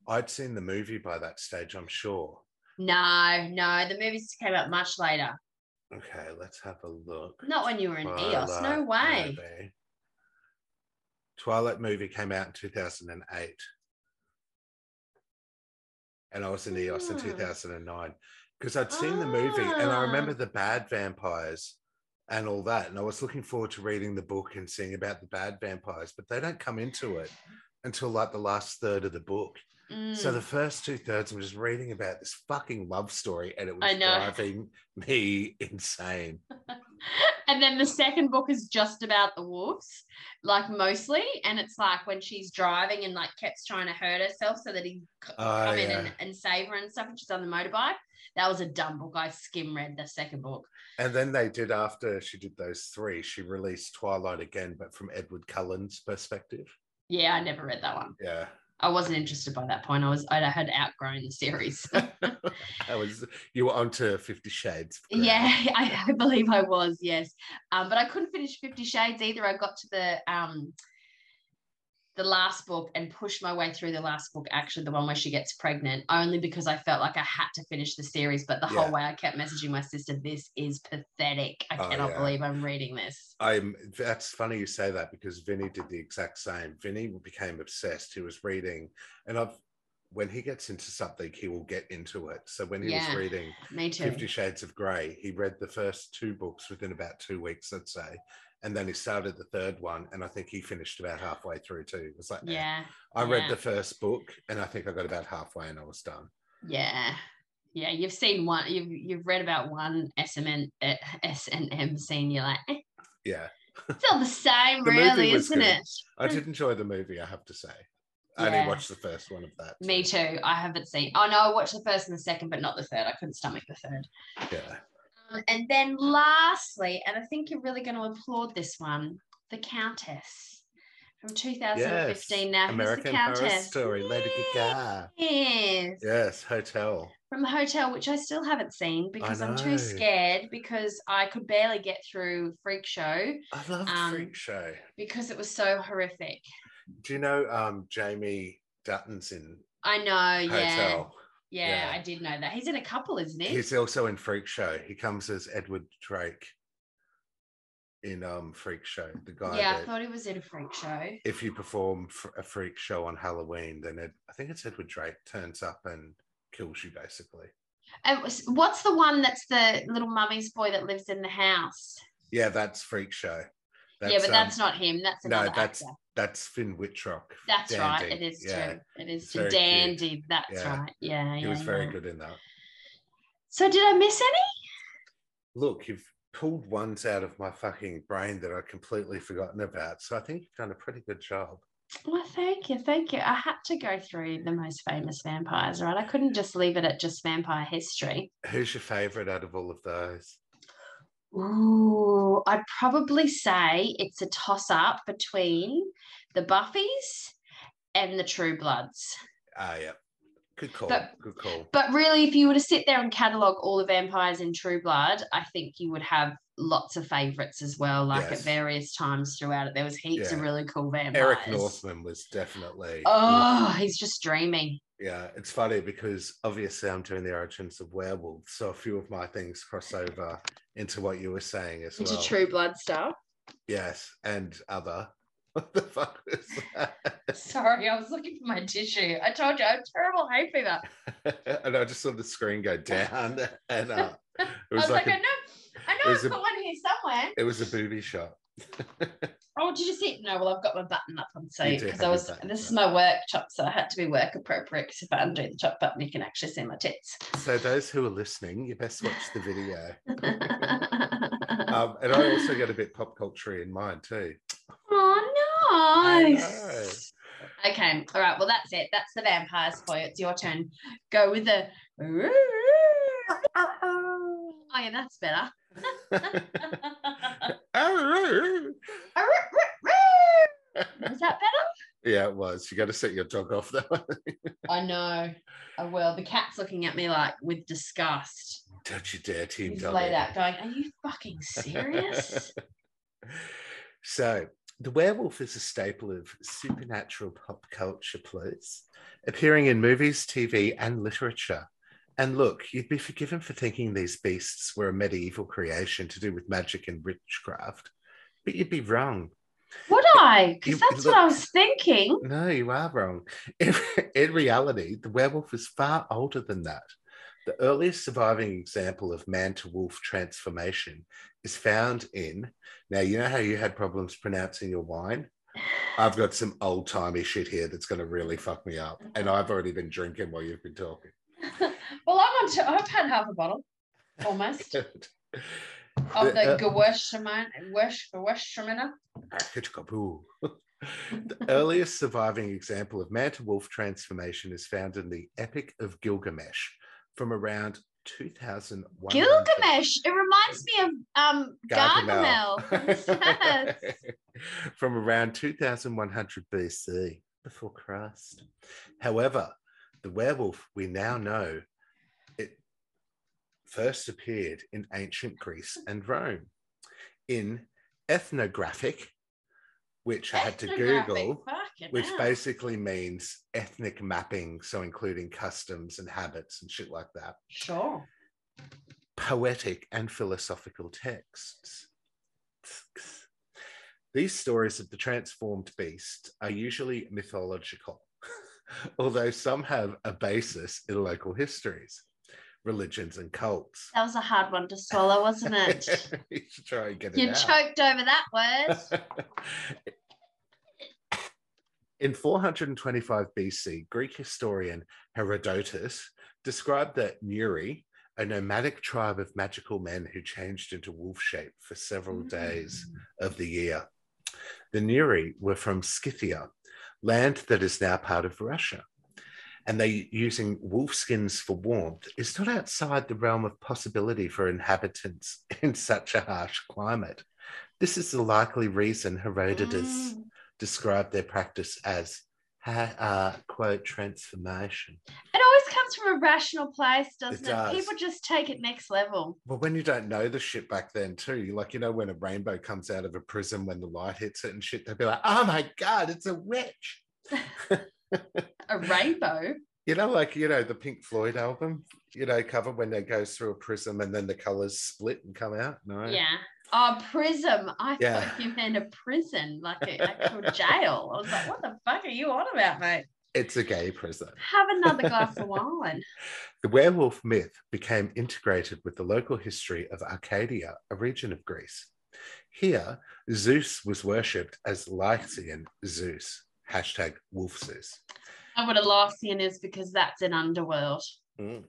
I'd seen the movie by that stage. I'm sure. No, no, the movies came out much later. Okay, let's have a look. Not when you were in EOS. No way. movie. Twilight movie came out in 2008. And I was in EOS in Ah. 2009 because I'd seen the movie and I remember Ah. the bad vampires and all that. And I was looking forward to reading the book and seeing about the bad vampires, but they don't come into it until like the last third of the book. So Mm. the first two thirds, I'm just reading about this fucking love story and it was driving me insane. and then the second book is just about the wolves, like mostly. And it's like when she's driving and like kept trying to hurt herself so that he Oh, come in and, and save her and stuff. And she's on the motorbike. That was a dumb book. I skim read the second book. And then they did after she did those three, she released Twilight again, but from Edward Cullen's perspective. Yeah, I never read that one. Yeah. I wasn't interested by that point. I was I had outgrown the series. I was you were onto Fifty Shades. Yeah, I, I believe I was, yes. Um, but I couldn't finish Fifty Shades either. I got to the um the last book and pushed my way through the last book, actually the one where she gets pregnant, only because I felt like I had to finish the series. But the Yeah. whole way I kept messaging my sister, this is pathetic. I Oh, cannot yeah. believe I'm reading this. I'm that's funny you say that because Vinny did the exact same. Vinny became obsessed. He was reading, and I've when he gets into something, he will get into it. So when he Yeah. was reading Fifty Shades of Grey, he read the first two books within about two weeks, I'd say. And then he started the third one, and I think he finished about halfway through too. It was like, eh. Yeah, I read the first book, and I think I got about halfway, and I was done. yeah. Yeah, you've seen one. You've you've read about one SMN uh, S and M scene. You're like, eh, Yeah, it's all the same, The really, isn't good. it? I did enjoy the movie. I have to say, I Yeah. only watched the first one of that. Me too. I haven't seen. Oh no, I watched the first and the second, but not the third. I couldn't stomach the third. Yeah, Um, and then lastly, and I think you're really going to applaud this one, the Countess from 2015. Now, American the Horror Countess? Story, Lady Gaga. Yes. Yes, Hotel. From the hotel, which I still haven't seen because I'm too scared because I could barely get through Freak Show I love Um, Freak Show. because it was so horrific. Do you know um, Jamie Dutton's in I know, yeah. Hotel? yeah. Yeah. I did know that. He's in a couple, isn't he? He's also in Freak Show. He comes as Edward Drake in um, Freak Show. The guy yeah, I thought he was in a Freak Show. if you perform a freak show on Halloween, then Ed, I think it's Edward Drake turns up and kills you basically. And what's the one that's the little mummy's boy that lives in the house? Yeah, that's Freak Show. yeah, but um, that's not him. That's no, that's actor. That's Finn Wittrock. That's right. It is Yeah, too. It is too. very cute. Dandy. That's Yeah. right. Yeah. he yeah, was very good in that. So did I miss any? look, you've pulled ones out of my fucking brain that I'd completely forgotten about. So I think you've done a pretty good job. Well, thank you, thank you. I had to go through the most famous vampires, right? I couldn't just leave it at just vampire history. Who's your favorite out of all of those? Ooh, I'd probably say it's a toss up between the Buffys and the True Bloods. Ah, yeah. Good call. But- good call. But really, if you were to sit there and catalogue all the vampires in True Blood, I think you would have lots of favourites as well, like Yes. at various times throughout it. There was heaps of really cool vampires. Eric Northman was definitely. Oh, he's just dreaming. Yeah, it's funny because obviously I'm doing the origins of werewolves, so a few of my things cross over into what you were saying as well Into well. True Blood stuff. Yes, and other. What the fuck was that? Sorry, I was looking for my tissue. I told you I have terrible hay fever. and I just saw the screen go down and up. It I was, like, like, a, I know, I know I've a- got one here somewhere. it was a booby shot. Oh, did you see? No, well, I've got my button up on so because I was. This is my work top, so I had to be work appropriate. Because if I undo the top button, you can actually see my tits. So those who are listening, you best watch the video. Um, and I also get a bit pop culture in mind too. oh, nice. Okay, all right. Well, that's it. That's the vampires for you. It's your turn. Go with the. Oh yeah, that's better. Was that better? yeah, it was. You got to set your dog off though. I know. I will. The cat's looking at me like with disgust. Don't you dare, Team He's laid out, going, "Are you fucking serious?" so, the werewolf is a staple of supernatural pop culture, please, appearing in movies, TV, and literature. And look, you'd be forgiven for thinking these beasts were a medieval creation to do with magic and witchcraft, but you'd be wrong. Would I? Because that's what I was thinking. No, you are wrong. In, in reality, the werewolf is far older than that. The earliest surviving example of man to wolf transformation is found in. Now, you know how you had problems pronouncing your wine? I've got some old timey shit here that's going to really fuck me up. And I've already been drinking while you've been talking. well, I'm on. To, I've had half a bottle, almost, of The, the uh, Gewürztraminer. Gewürztraminer. the earliest surviving example of man to wolf transformation is found in the Epic of Gilgamesh from around 2001. Gilgamesh. It reminds me of um Gargamel. Yes. from around 2100 BC, before Christ. However, the werewolf we now know it first appeared in ancient Greece and Rome. In ethnographic, which I had to Google, which hell. basically means ethnic mapping, so including customs and habits and shit like that Sure. poetic and philosophical texts. These stories of the transformed beast are usually mythological, although some have a basis in local histories, religions, and cults. That was a hard one to swallow, wasn't it? you should try and get it you choked over that word. In 425 BC, Greek historian Herodotus described that Neuri, a nomadic tribe of magical men who changed into wolf shape for several days mm. of the year. The Neuri were from Scythia, land that is now part of Russia. And they using wolf skins for warmth is not outside the realm of possibility for inhabitants in such a harsh climate. This is the likely reason Herodotus Mm. described their practice as uh, quote transformation. Always comes from a rational place, doesn't it? does. People just take it next level. Well, when you don't know the shit back then too, you like you know when a rainbow comes out of a prism when the light hits it and shit, they'll be like, "Oh my god, it's a witch!" A rainbow. You know, like you know the Pink Floyd album, you know, cover when they goes through a prism and then the colors split and come out. No, Yeah. Oh, prism. I Yeah. thought you meant a prison, like an actual jail. I was like, what the fuck are you on about, mate? It's a gay prison. Have another glass of wine. The werewolf myth became integrated with the local history of Arcadia, a region of Greece. Here, Zeus was worshipped as Lycian Zeus, hashtag wolf Zeus. I would have Larsian is because that's an underworld. Mm.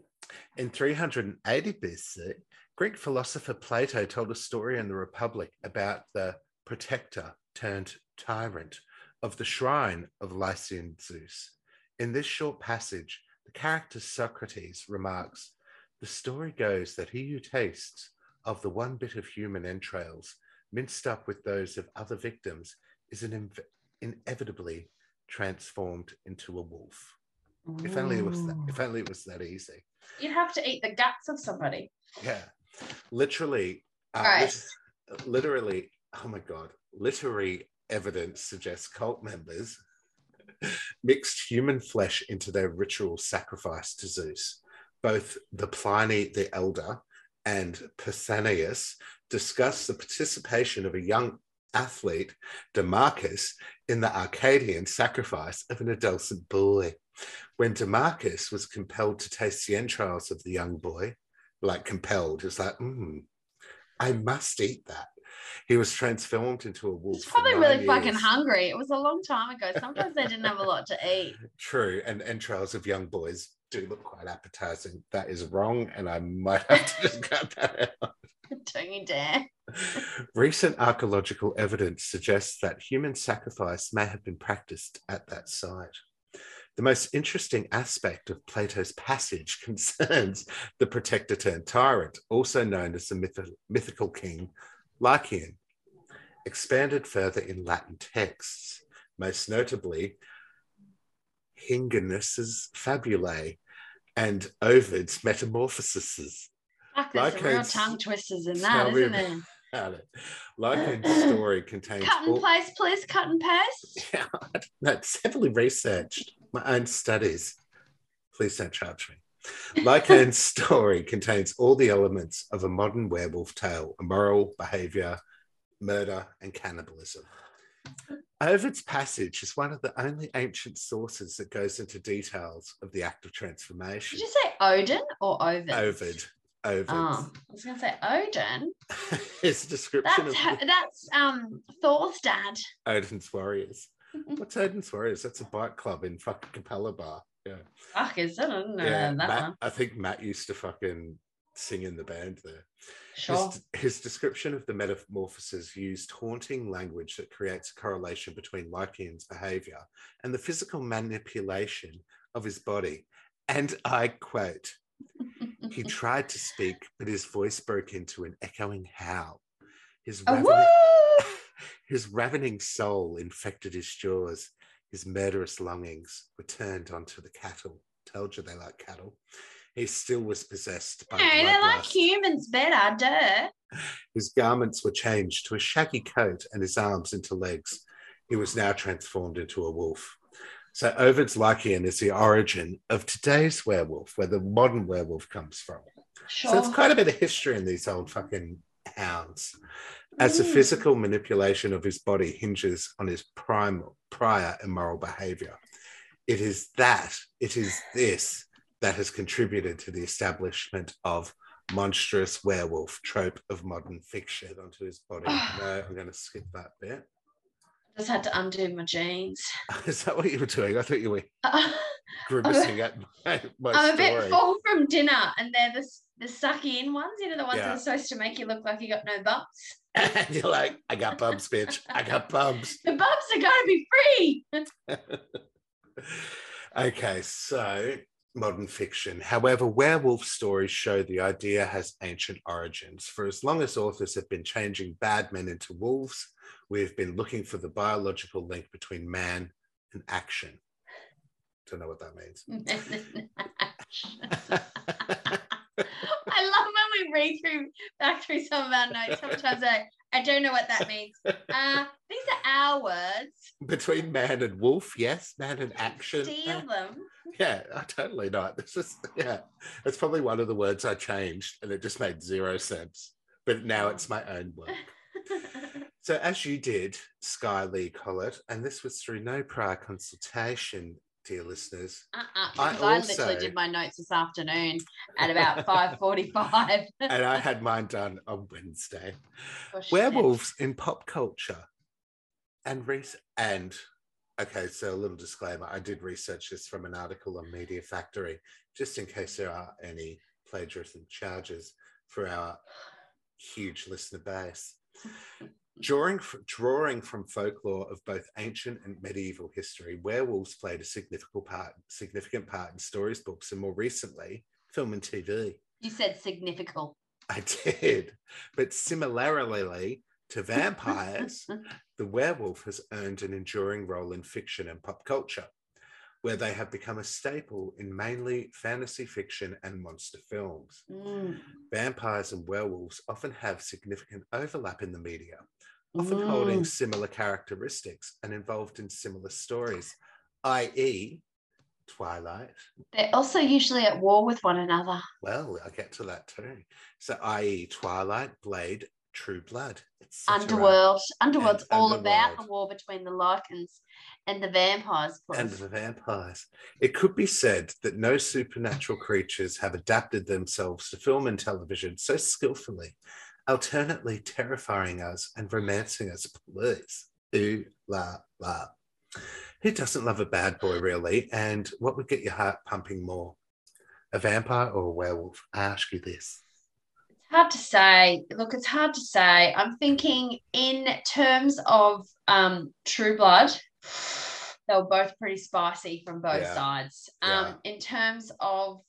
In 380 BC, Greek philosopher Plato told a story in the Republic about the protector turned tyrant of the shrine of Lycian Zeus. In this short passage, the character Socrates remarks The story goes that he who tastes of the one bit of human entrails minced up with those of other victims is an inv- inevitably transformed into a wolf. If only it was that, if only it was that easy. You'd have to eat the guts of somebody. Yeah, literally, uh, Right. lit- literally. Oh my god! Literary evidence suggests cult members mixed human flesh into their ritual sacrifice to Zeus. Both the Pliny the Elder and Pausanias discuss the participation of a young athlete, Demarchus, in the Arcadian sacrifice of an adolescent boy. When Demarchus was compelled to taste the entrails of the young boy, like compelled, it's like, mm, I must eat that. He was transformed into a wolf. For probably really fucking hungry. It was a long time ago. Sometimes they didn't have a lot to eat. True, and entrails of young boys do look quite appetizing. That is wrong, and I might have to just cut that out. Don't you dare. Recent archaeological evidence suggests that human sacrifice may have been practiced at that site. The most interesting aspect of Plato's passage concerns the protector turned tyrant, also known as the myth- mythical king Lycian, expanded further in Latin texts, most notably Hyginus's Fabulae and Ovid's Metamorphoses. Fuck, there's some real Lycan's- tongue twisters in that, isn't there? About it. Lycan's story contains Cut and all- paste, please. Cut and paste. Yeah, that's heavily researched. My own studies. Please don't charge me. Lycan's story contains all the elements of a modern werewolf tale immoral behavior, murder, and cannibalism. Ovid's passage is one of the only ancient sources that goes into details of the act of transformation. Did you say Odin or Ovid? Ovid. Ovid. Oh, I was going to say Odin. His description That's of ha- that's um Thor's dad. Odin's Warriors. What's Odin's Warriors? That's a bike club in fucking Capella Bar. Yeah. Fuck, is it? I didn't know yeah, that Matt, one. I think Matt used to fucking sing in the band there. Sure. His, his description of the metamorphosis used haunting language that creates a correlation between Lycian's behavior and the physical manipulation of his body. And I quote, he tried to speak, but his voice broke into an echoing howl. His ravening, his ravening soul infected his jaws. His murderous longings were turned onto the cattle. Told you they like cattle. He still was possessed by No, they like humans better, duh. His garments were changed to a shaggy coat and his arms into legs. He was now transformed into a wolf. So Ovid's Lycian is the origin of today's werewolf, where the modern werewolf comes from. Sure. So it's quite a bit of history in these old fucking hounds. As the Mm. physical manipulation of his body hinges on his prime, prior immoral behavior, it is that, it is this that has contributed to the establishment of monstrous werewolf trope of modern fiction onto his body. no, I'm going to skip that bit. I Just had to undo my jeans. Is that what you were doing? I thought you were I'm grimacing at my, my a story. bit full from dinner, and they're the the sucky in ones. You know the ones Yeah. that are supposed to make you look like you got no bumps. and you're like, I got bumps, bitch. I got bumps. The bumps are gonna be free. okay, so modern fiction. However, werewolf stories show the idea has ancient origins. For as long as authors have been changing bad men into wolves, we've been looking for the biological link between man and action. Don't know what that means. I love when we read through back through some of our notes. Sometimes I, I don't know what that means. Uh, these are our words. between man and wolf, yes, man and action. Steal them. Yeah, I totally not. This is yeah. It's probably one of the words I changed, and it just made zero sense. But now it's my own work. So as you did, Sky Lee Collett, and this was through no prior consultation, dear listeners. Uh-uh, I I, also- literally did my notes this afternoon at about 5.45. And I had mine done on Wednesday. Shit. Werewolves in pop culture. And re- and okay, so a little disclaimer. I did research this from an article on Media Factory. just in case there are any plagiarism charges for our huge listener base. Drawing, drawing from folklore of both ancient and medieval history, werewolves played a significant part, significant part in stories, books, and more recently, film and TV. You said significant. I did. But similarly to vampires, the werewolf has earned an enduring role in fiction and pop culture, where they have become a staple in mainly fantasy fiction and monster films. Mm. Vampires and werewolves often have significant overlap in the media, often holding Mm. similar characteristics and involved in similar stories, i.e., Twilight. They're also usually at war with one another. Well, I'll get to that too. So, i.e., Twilight, Blade, True Blood. Underworld. Underworld's And all about the war between the Lycans and the vampires. of and the vampires. It could be said that no supernatural creatures have adapted themselves to film and television so skillfully, alternately terrifying us and romancing us. Please. Ooh la la. Who doesn't love a bad boy, really? And what would get your heart pumping more? A vampire or a werewolf? I ask you this. It's hard to say. Look, it's hard to say. I'm thinking in terms of um, True Blood, they were both pretty spicy from both Yeah. sides. Um, In terms of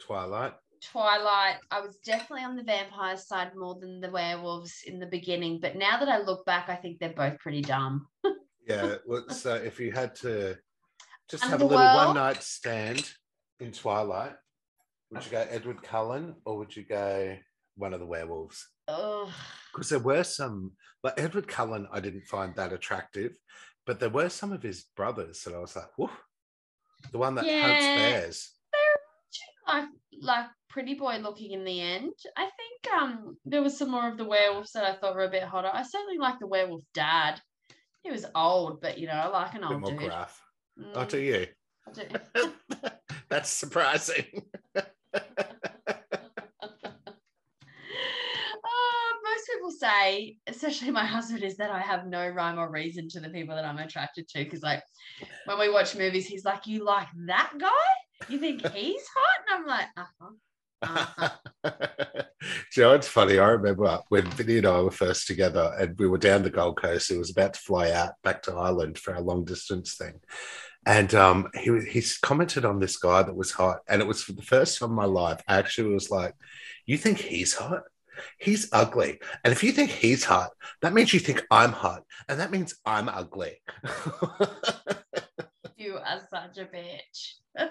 Twilight. Twilight, I was definitely on the vampire side more than the werewolves in the beginning. But now that I look back, I think they're both pretty dumb. Yeah. Well, so if you had to just have a little one night stand in Twilight, would you go Edward Cullen or would you go one of the werewolves? Because there were some, like Edward Cullen, I didn't find that attractive, but there were some of his brothers that I was like, whoa, the one that hunts bears. Like like pretty boy looking in the end. I think um there was some more of the werewolves that I thought were a bit hotter. I certainly like the werewolf dad. He was old, but you know, I like an old dude. Oh, Mm, do you? Do. That's surprising. Oh, most people say, especially my husband, is that I have no rhyme or reason to the people that I'm attracted to. Because, like, when we watch movies, he's like, "You like that guy? You think he's hot?" And I'm like, "Uh huh." Uh-huh. Do you know what's funny? I remember when Vinny and I were first together and we were down the Gold Coast. He was about to fly out back to Ireland for our long distance thing. And um, he he's commented on this guy that was hot. And it was for the first time in my life, I actually was like, You think he's hot? He's ugly. And if you think he's hot, that means you think I'm hot. And that means I'm ugly. You are such a bitch.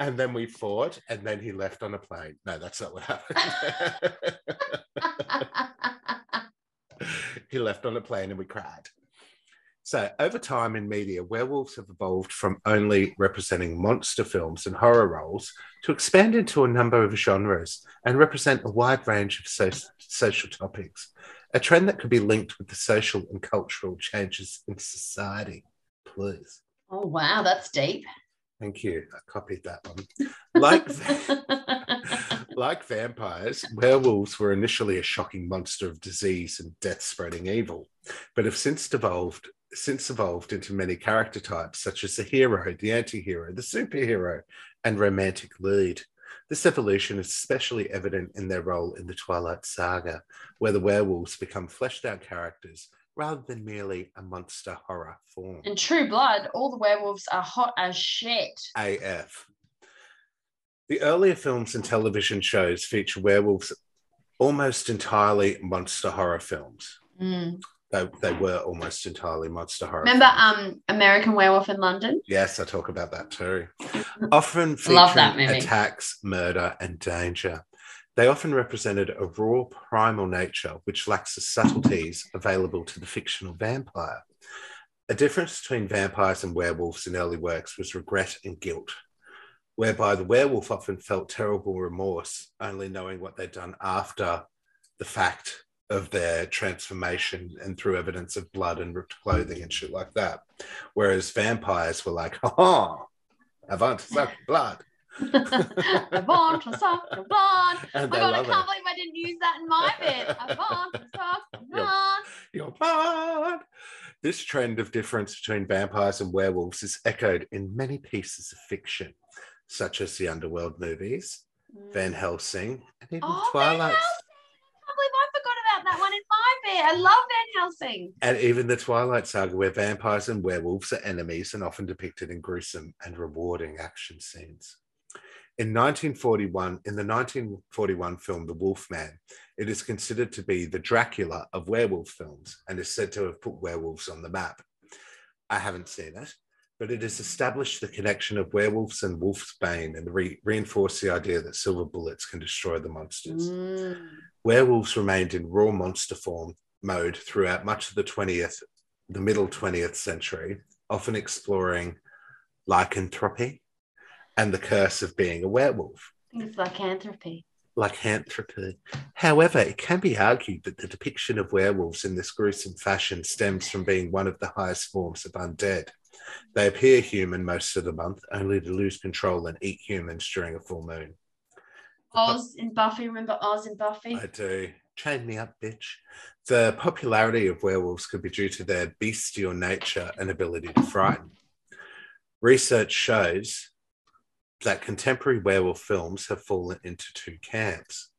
and then we fought, and then he left on a plane. No, that's not what happened. he left on a plane and we cried. So, over time in media, werewolves have evolved from only representing monster films and horror roles to expand into a number of genres and represent a wide range of so- social topics, a trend that could be linked with the social and cultural changes in society. Please. Oh wow, that's deep. Thank you. I copied that one. Like, like vampires, werewolves were initially a shocking monster of disease and death spreading evil, but have since evolved since evolved into many character types such as the hero, the anti-hero, the superhero, and romantic lead. This evolution is especially evident in their role in the Twilight Saga, where the werewolves become fleshed out characters rather than merely a monster horror form. In True Blood, all the werewolves are hot as shit. AF. The earlier films and television shows feature werewolves almost entirely monster horror films. Mm. They, they were almost entirely monster horror. Remember films. um American Werewolf in London? Yes, I talk about that too. Often featuring attacks, murder, and danger. They often represented a raw, primal nature which lacks the subtleties available to the fictional vampire. A difference between vampires and werewolves in early works was regret and guilt, whereby the werewolf often felt terrible remorse, only knowing what they'd done after the fact of their transformation and through evidence of blood and ripped clothing and shit like that. Whereas vampires were like, ha I want to suck blood. I want to blood. And my god, I can't it. believe I didn't use that in my bit. I want to suck your Your- blood. Your blood. This trend of difference between vampires and werewolves is echoed in many pieces of fiction, such as the Underworld movies, mm. Van Helsing, and even Oh, Van Twilight. Helsing! I can't believe I forgot about that one in my bed. I love Van Helsing. And even the Twilight Saga, where vampires and werewolves are enemies and often depicted in gruesome and rewarding action scenes. In 1941, in the 1941 film The Wolfman, it is considered to be the Dracula of werewolf films and is said to have put werewolves on the map. I haven't seen it, but it has established the connection of werewolves and wolfsbane and re- reinforced the idea that silver bullets can destroy the monsters Mm. werewolves remained in raw monster form mode throughout much of the 20th, the middle 20th century, often exploring lycanthropy and the curse of being a werewolf. I think it's lycanthropy. Lycanthropy. However, it can be argued that the depiction of werewolves in this gruesome fashion stems from being one of the highest forms of undead. They appear human most of the month, only to lose control and eat humans during a full moon. Oz in Buffy. Remember Oz in Buffy? I do. Chain me up, bitch. The popularity of werewolves could be due to their bestial nature and ability to frighten. Research shows that contemporary werewolf films have fallen into two camps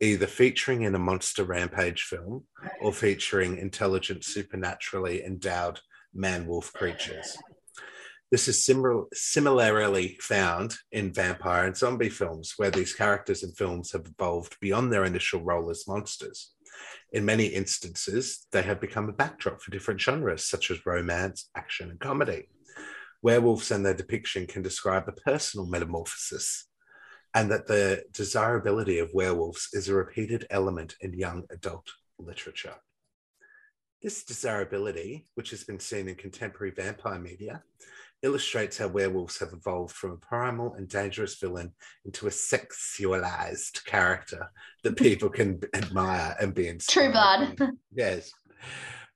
either featuring in a monster rampage film or featuring intelligent, supernaturally endowed man wolf creatures. This is similar, similarly found in vampire and zombie films, where these characters in films have evolved beyond their initial role as monsters. In many instances, they have become a backdrop for different genres, such as romance, action, and comedy. Werewolves and their depiction can describe a personal metamorphosis, and that the desirability of werewolves is a repeated element in young adult literature. This desirability, which has been seen in contemporary vampire media, illustrates how werewolves have evolved from a primal and dangerous villain into a sexualized character that people can admire and be inspired. True Blood. Yes.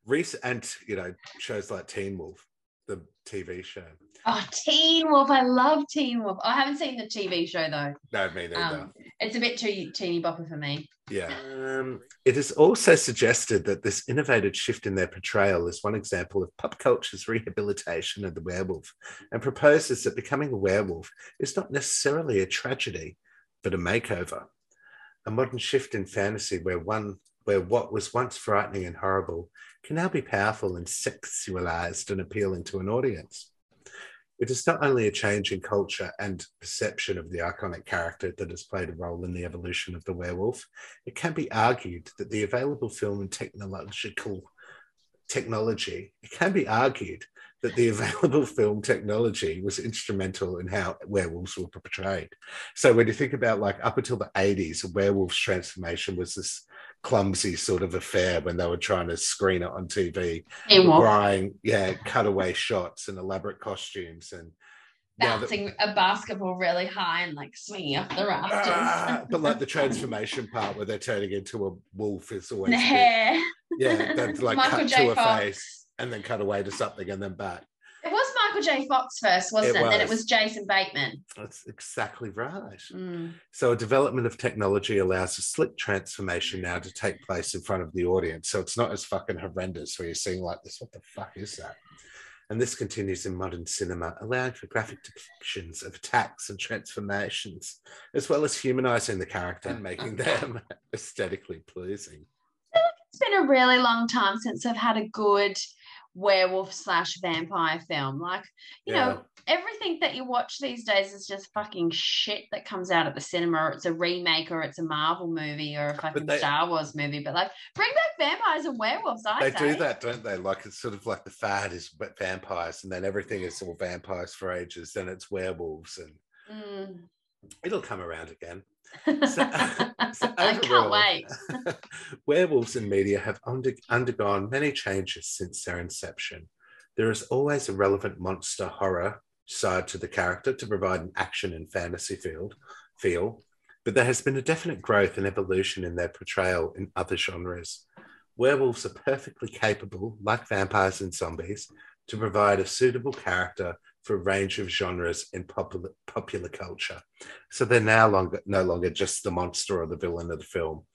Recent and you know shows like Teen Wolf, the TV show. Oh, Teen Wolf. I love Teen Wolf. I haven't seen the TV show though. No, me neither. Um, it's a bit too teeny bopper for me. Yeah. Um, it is also suggested that this innovative shift in their portrayal is one example of pop culture's rehabilitation of the werewolf and proposes that becoming a werewolf is not necessarily a tragedy, but a makeover. A modern shift in fantasy where one where what was once frightening and horrible can now be powerful and sexualized and appealing to an audience. It is not only a change in culture and perception of the iconic character that has played a role in the evolution of the werewolf, it can be argued that the available film and technological technology, it can be argued that the available film technology was instrumental in how werewolves were portrayed. So when you think about like up until the 80s, a werewolf's transformation was this clumsy sort of affair when they were trying to screen it on TV requiring yeah cutaway shots and elaborate costumes and that- Bouncing a basketball really high and like swinging up the rafters. Ah, but like the transformation part where they're turning into a wolf is always the hair. yeah that's like Michael cut J. to a face and then cut away to something and then back It was Michael J. Fox first, wasn't It it? Then it was. was Jason Bateman. that's exactly right Mm. so a development of technology allows a slick transformation now to take place in front of the audience so it's not as fucking horrendous where you're seeing like this what the fuck is that and this continues in modern cinema, allowing for graphic depictions of attacks and transformations, as well as humanizing the character and making them aesthetically pleasing. It's been a really long time since I've had a good werewolf slash vampire film. Like, you Yeah. know, everything that you watch these days is just fucking shit that comes out at the cinema, or it's a remake, or it's a Marvel movie, or a fucking they- Star Wars movie. But like, bring back vampires and werewolves. I They say. do that, don't they? Like it's sort of like the fad is vampires, and then everything is all vampires for ages. Then it's werewolves, and Mm. It'll come around again. So, so I can't wait. werewolves in media have under, undergone many changes since their inception. There is always a relevant monster horror side to the character to provide an action and fantasy field feel, but there has been a definite growth and evolution in their portrayal in other genres. Werewolves are perfectly capable, like vampires and zombies, to provide a suitable character for a range of genres in popular, popular culture. So they're now longer, no longer just the monster or the villain of the film.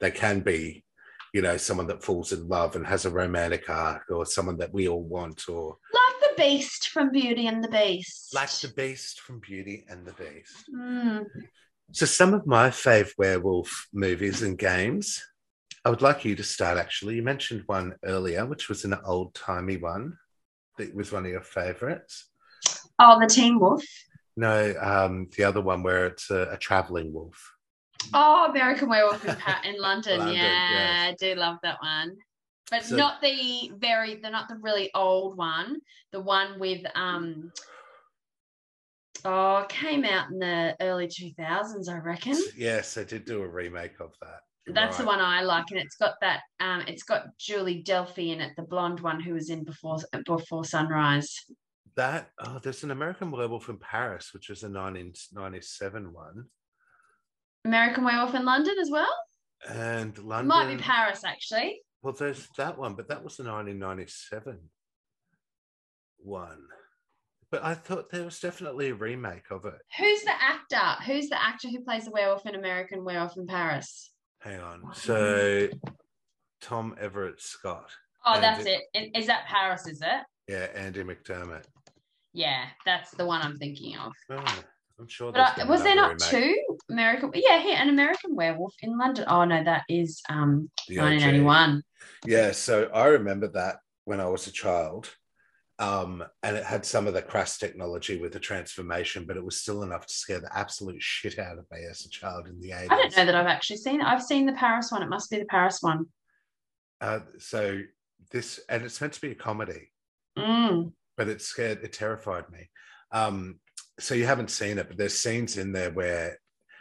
They can be, you know, someone that falls in love and has a romantic arc, or someone that we all want, or Like the beast from Beauty and the Beast. Like the Beast from Beauty and the Beast. Mm. So, some of my fave werewolf movies and games, I would like you to start actually. You mentioned one earlier, which was an old timey one that was one of your favorites. Oh, the Teen Wolf. No, um, the other one where it's a, a traveling wolf. Oh, American Werewolf in, pa- in London. London, yeah, I do love that one. But So- not the very, the not the really old one. The one with um. Oh, came out in the early two thousands, I reckon. Yes, I did do a remake of that. You're That's the one I like, and it's got that. Um, it's got Julie Delpy in it, the blonde one who was in before before Sunrise. That oh, there's an American Werewolf in Paris, which is a 1997 one, American Werewolf in London as well. and It London. Might be Paris actually. Well, there's that one, but that was the 1997 one. But I thought there was definitely a remake of it. Who's the actor? Who's the actor who plays the werewolf in American Werewolf in Paris? Hang on. So Tom Everett Scott. Oh, And that's it- it. I- Is that Paris? Is it? Yeah, Andy McDermott. Yeah, that's the one I'm thinking of. Oh, I'm sure. But I, was there not remake. two American? Yeah, here an American Werewolf in London. Oh no, that is um The OG. 1981. Yeah, so I remember that when I was a child. Um, and it had some of the crass technology with the transformation, but it was still enough to scare the absolute shit out of me as a child in the 80s. I don't know that I've actually seen it. I've seen the Paris one. It must be the Paris one. Uh, so this, and it's meant to be a comedy, Mm. But it scared, it terrified me. Um, so you haven't seen it, but there's scenes in there where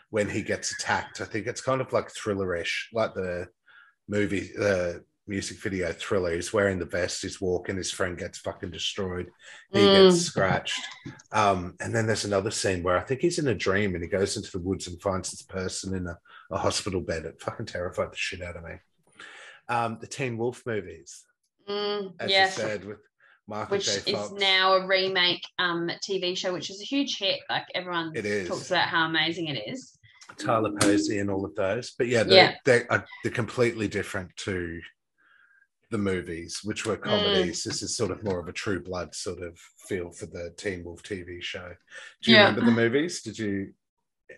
when he gets attacked, I think it's kind of like thrillerish, like the movie, the music video thriller. He's wearing the vest, he's walking, his friend gets fucking destroyed, he Mm. gets scratched. Um, and then there's another scene where I think he's in a dream and he goes into the woods and finds this person in a, a hospital bed. It fucking terrified the shit out of me. Um, the Teen Wolf movies, Mm, as yes, you said, with Michael which is now a remake um TV show, which is a huge hit. Like everyone It is. talks about how amazing it is. Tyler Posey and all of those. But yeah, they're, Yeah. They're, uh, they're completely different to the movies, which Mm. were comedies. This is sort of more of a true blood sort of feel for the Teen Wolf TV show. Do you Yeah. remember the movies? Did you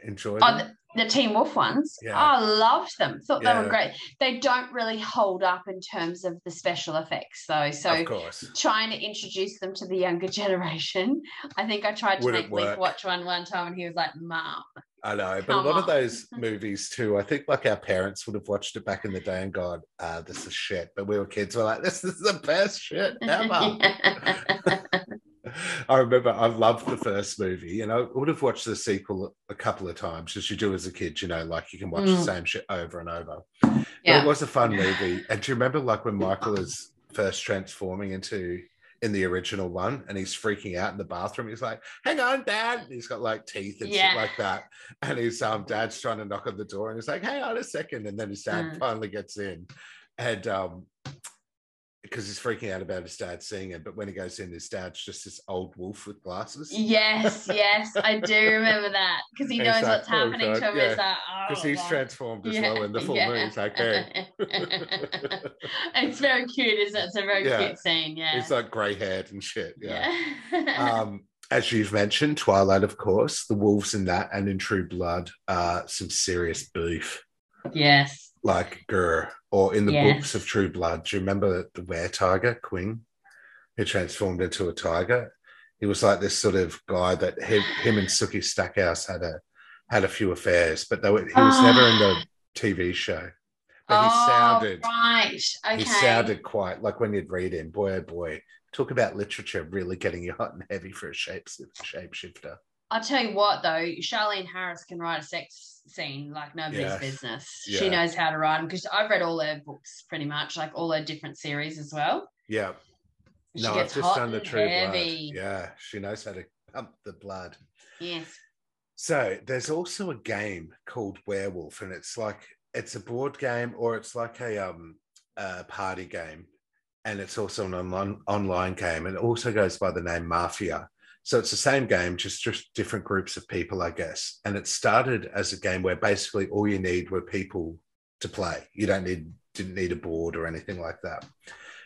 enjoy Oh, them? The, Teen Wolf ones. Yeah. I loved them. Thought they were great. They don't really hold up in terms of the special effects, though. So of course. trying to introduce them to the younger generation. I think I tried to Wouldn't make Leaf watch one one time, and he was like, "Mom." I know, but a lot of those movies too, I think like our parents would have watched it back in the day and gone, uh, this is shit. But we were kids, we're like, this is the best shit ever. I remember I loved the first movie, and I would have watched the sequel a couple of times, as you do as a kid. You know, like you can watch the Mm. same shit over and over. But it was a fun movie. And do you remember, like when Michael is first transforming into in the original one, and he's freaking out in the bathroom? He's like, "Hang on, Dad!" And he's got like teeth and Yeah. shit like that. And his um dad's trying to knock on the door, and he's like, "Hang on a second. And then his dad Mm. finally gets in, and um. Because he's freaking out about his dad seeing him, but when he goes in, his dad's just this old wolf with glasses. Yes, yes, I do remember that because he knows like, what's "Oh, happening God," to him. yeah, like, oh, Because he's God. transformed as Yeah, well in the full yeah. moon. He's like, hey. it's very cute, isn't it? It's a very Yeah. cute scene. Yeah. He's like grey haired and shit. Yeah. um, as you've mentioned, Twilight, of course, the wolves in that and in True Blood, uh, some serious beef, yes. like Gur, or in the Yes. books of True Blood. Do you remember the were tiger, Quinn, who transformed into a tiger? He was like this sort of guy that him, him and Sookie Stackhouse had a had a few affairs, but they were, he was ah. never in the TV show. But he oh, sounded right. Okay. he sounded quite like when you'd read him, boy oh boy. Talk about literature really getting you hot and heavy for a shape shapeshifter. I'll tell you what, though, Charlaine Harris can write a sex scene like nobody's Yes. business. Yeah. She knows how to write them because I've read all her books pretty much, like all her different series as well. Yeah. She No, I've just done the true heavy. blood. Yeah, she knows how to pump the blood. Yes. So there's also a game called Werewolf, and it's like it's a board game or it's like a um a party game, and it's also an online online game, and it also goes by the name Mafia. So it's the same game, just just different groups of people, I guess. And it started as a game where basically all you need were people to play. You don't need didn't need a board or anything like that.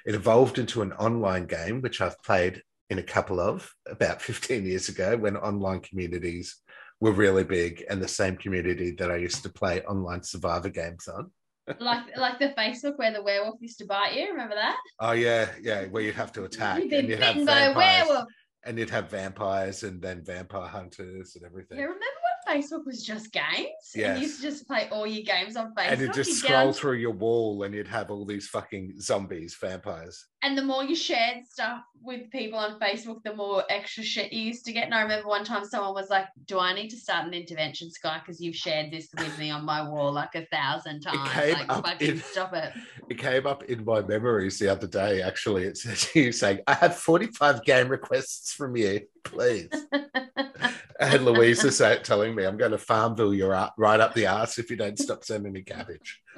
It evolved into an online game, which I've played in a couple of about 15 years ago when online communities were really big and the same community that I used to play online survivor games on. like like the Facebook where the werewolf used to bite you. Remember that? Oh yeah, yeah, where you'd have to attack. You've been and you'd have bitten by a werewolf. And you'd have vampires and then vampire hunters and everything. Yeah, remember Facebook was just games? And you used to just play all your games on Facebook. and you'd just You'd scroll through your wall and you'd have all these fucking zombies, vampires. and the more you shared stuff with people on Facebook, the more extra shit you used to get. And I remember one time someone was like, "Do I need to start an intervention, Sky? Because you've shared this with me on my wall like a thousand times. came Like, fucking in- stop it." It came up in my memories the other day, actually. It said you saying, I have 45 game requests from you, please. and Louisa say, telling me, I'm going to Farmville your right, right up the arse if you don't stop sending me cabbage.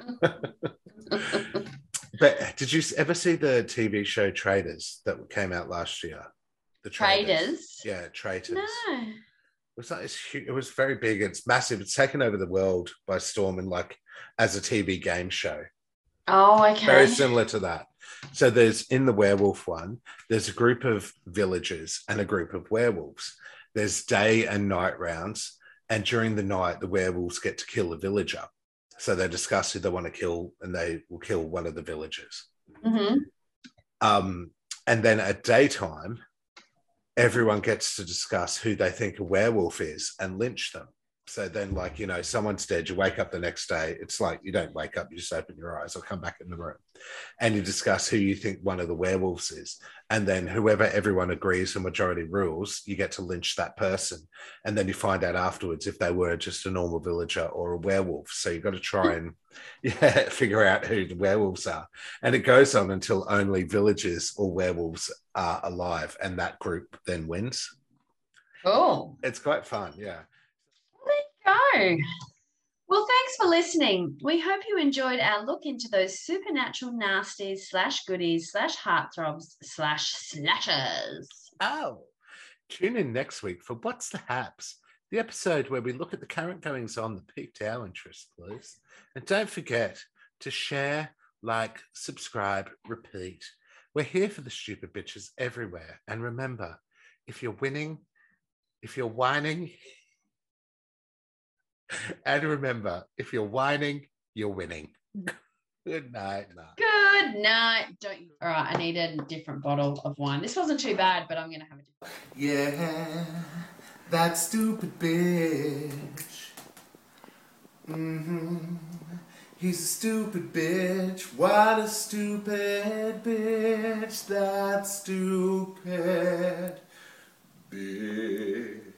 But did you ever see the TV show Traitors that came out last year? The Traitors. Yeah, Traitors. No. It was like huge. It was very big. It's massive. It's taken over the world by storm and like as a TV game show. Oh, okay. Very similar to that. So there's in the werewolf one, there's a group of villagers and a group of werewolves. There's day and night rounds, and during the night, the werewolves get to kill a villager. So they discuss who they want to kill, and they will kill one of the villagers. hmm Um, and then at daytime, everyone gets to discuss who they think a werewolf is and lynch them. So then, like, you know, someone's dead, you wake up the next day. It's like you don't wake up, you just open your eyes or come back in the room and you discuss who you think one of the werewolves is. And then, whoever everyone agrees the majority rules, you get to lynch that person. And then you find out afterwards if they were just a normal villager or a werewolf. So you've got to try and yeah, figure out who the werewolves are. And it goes on until only villagers or werewolves are alive, and that group then wins. Cool. It's quite fun, yeah. Go. Well, thanks for listening. We hope you enjoyed our look into those supernatural nasties slash goodies slash heartthrobs slash slashers. Oh, tune in next week for What's the Haps, the episode where we look at the current goings on that piqued our interest, please. And don't forget to share, like, subscribe, repeat. We're here for the stupid bitches everywhere. And remember, if you're winning, if you're whining, and remember, if you're whining, you're winning. Good night. Mark. Good night. Don't you? All right, I need a different bottle of wine. This wasn't too bad, but I'm going to have a different. Yeah, that stupid bitch. hmm He's a stupid bitch. What a stupid bitch. That stupid bitch.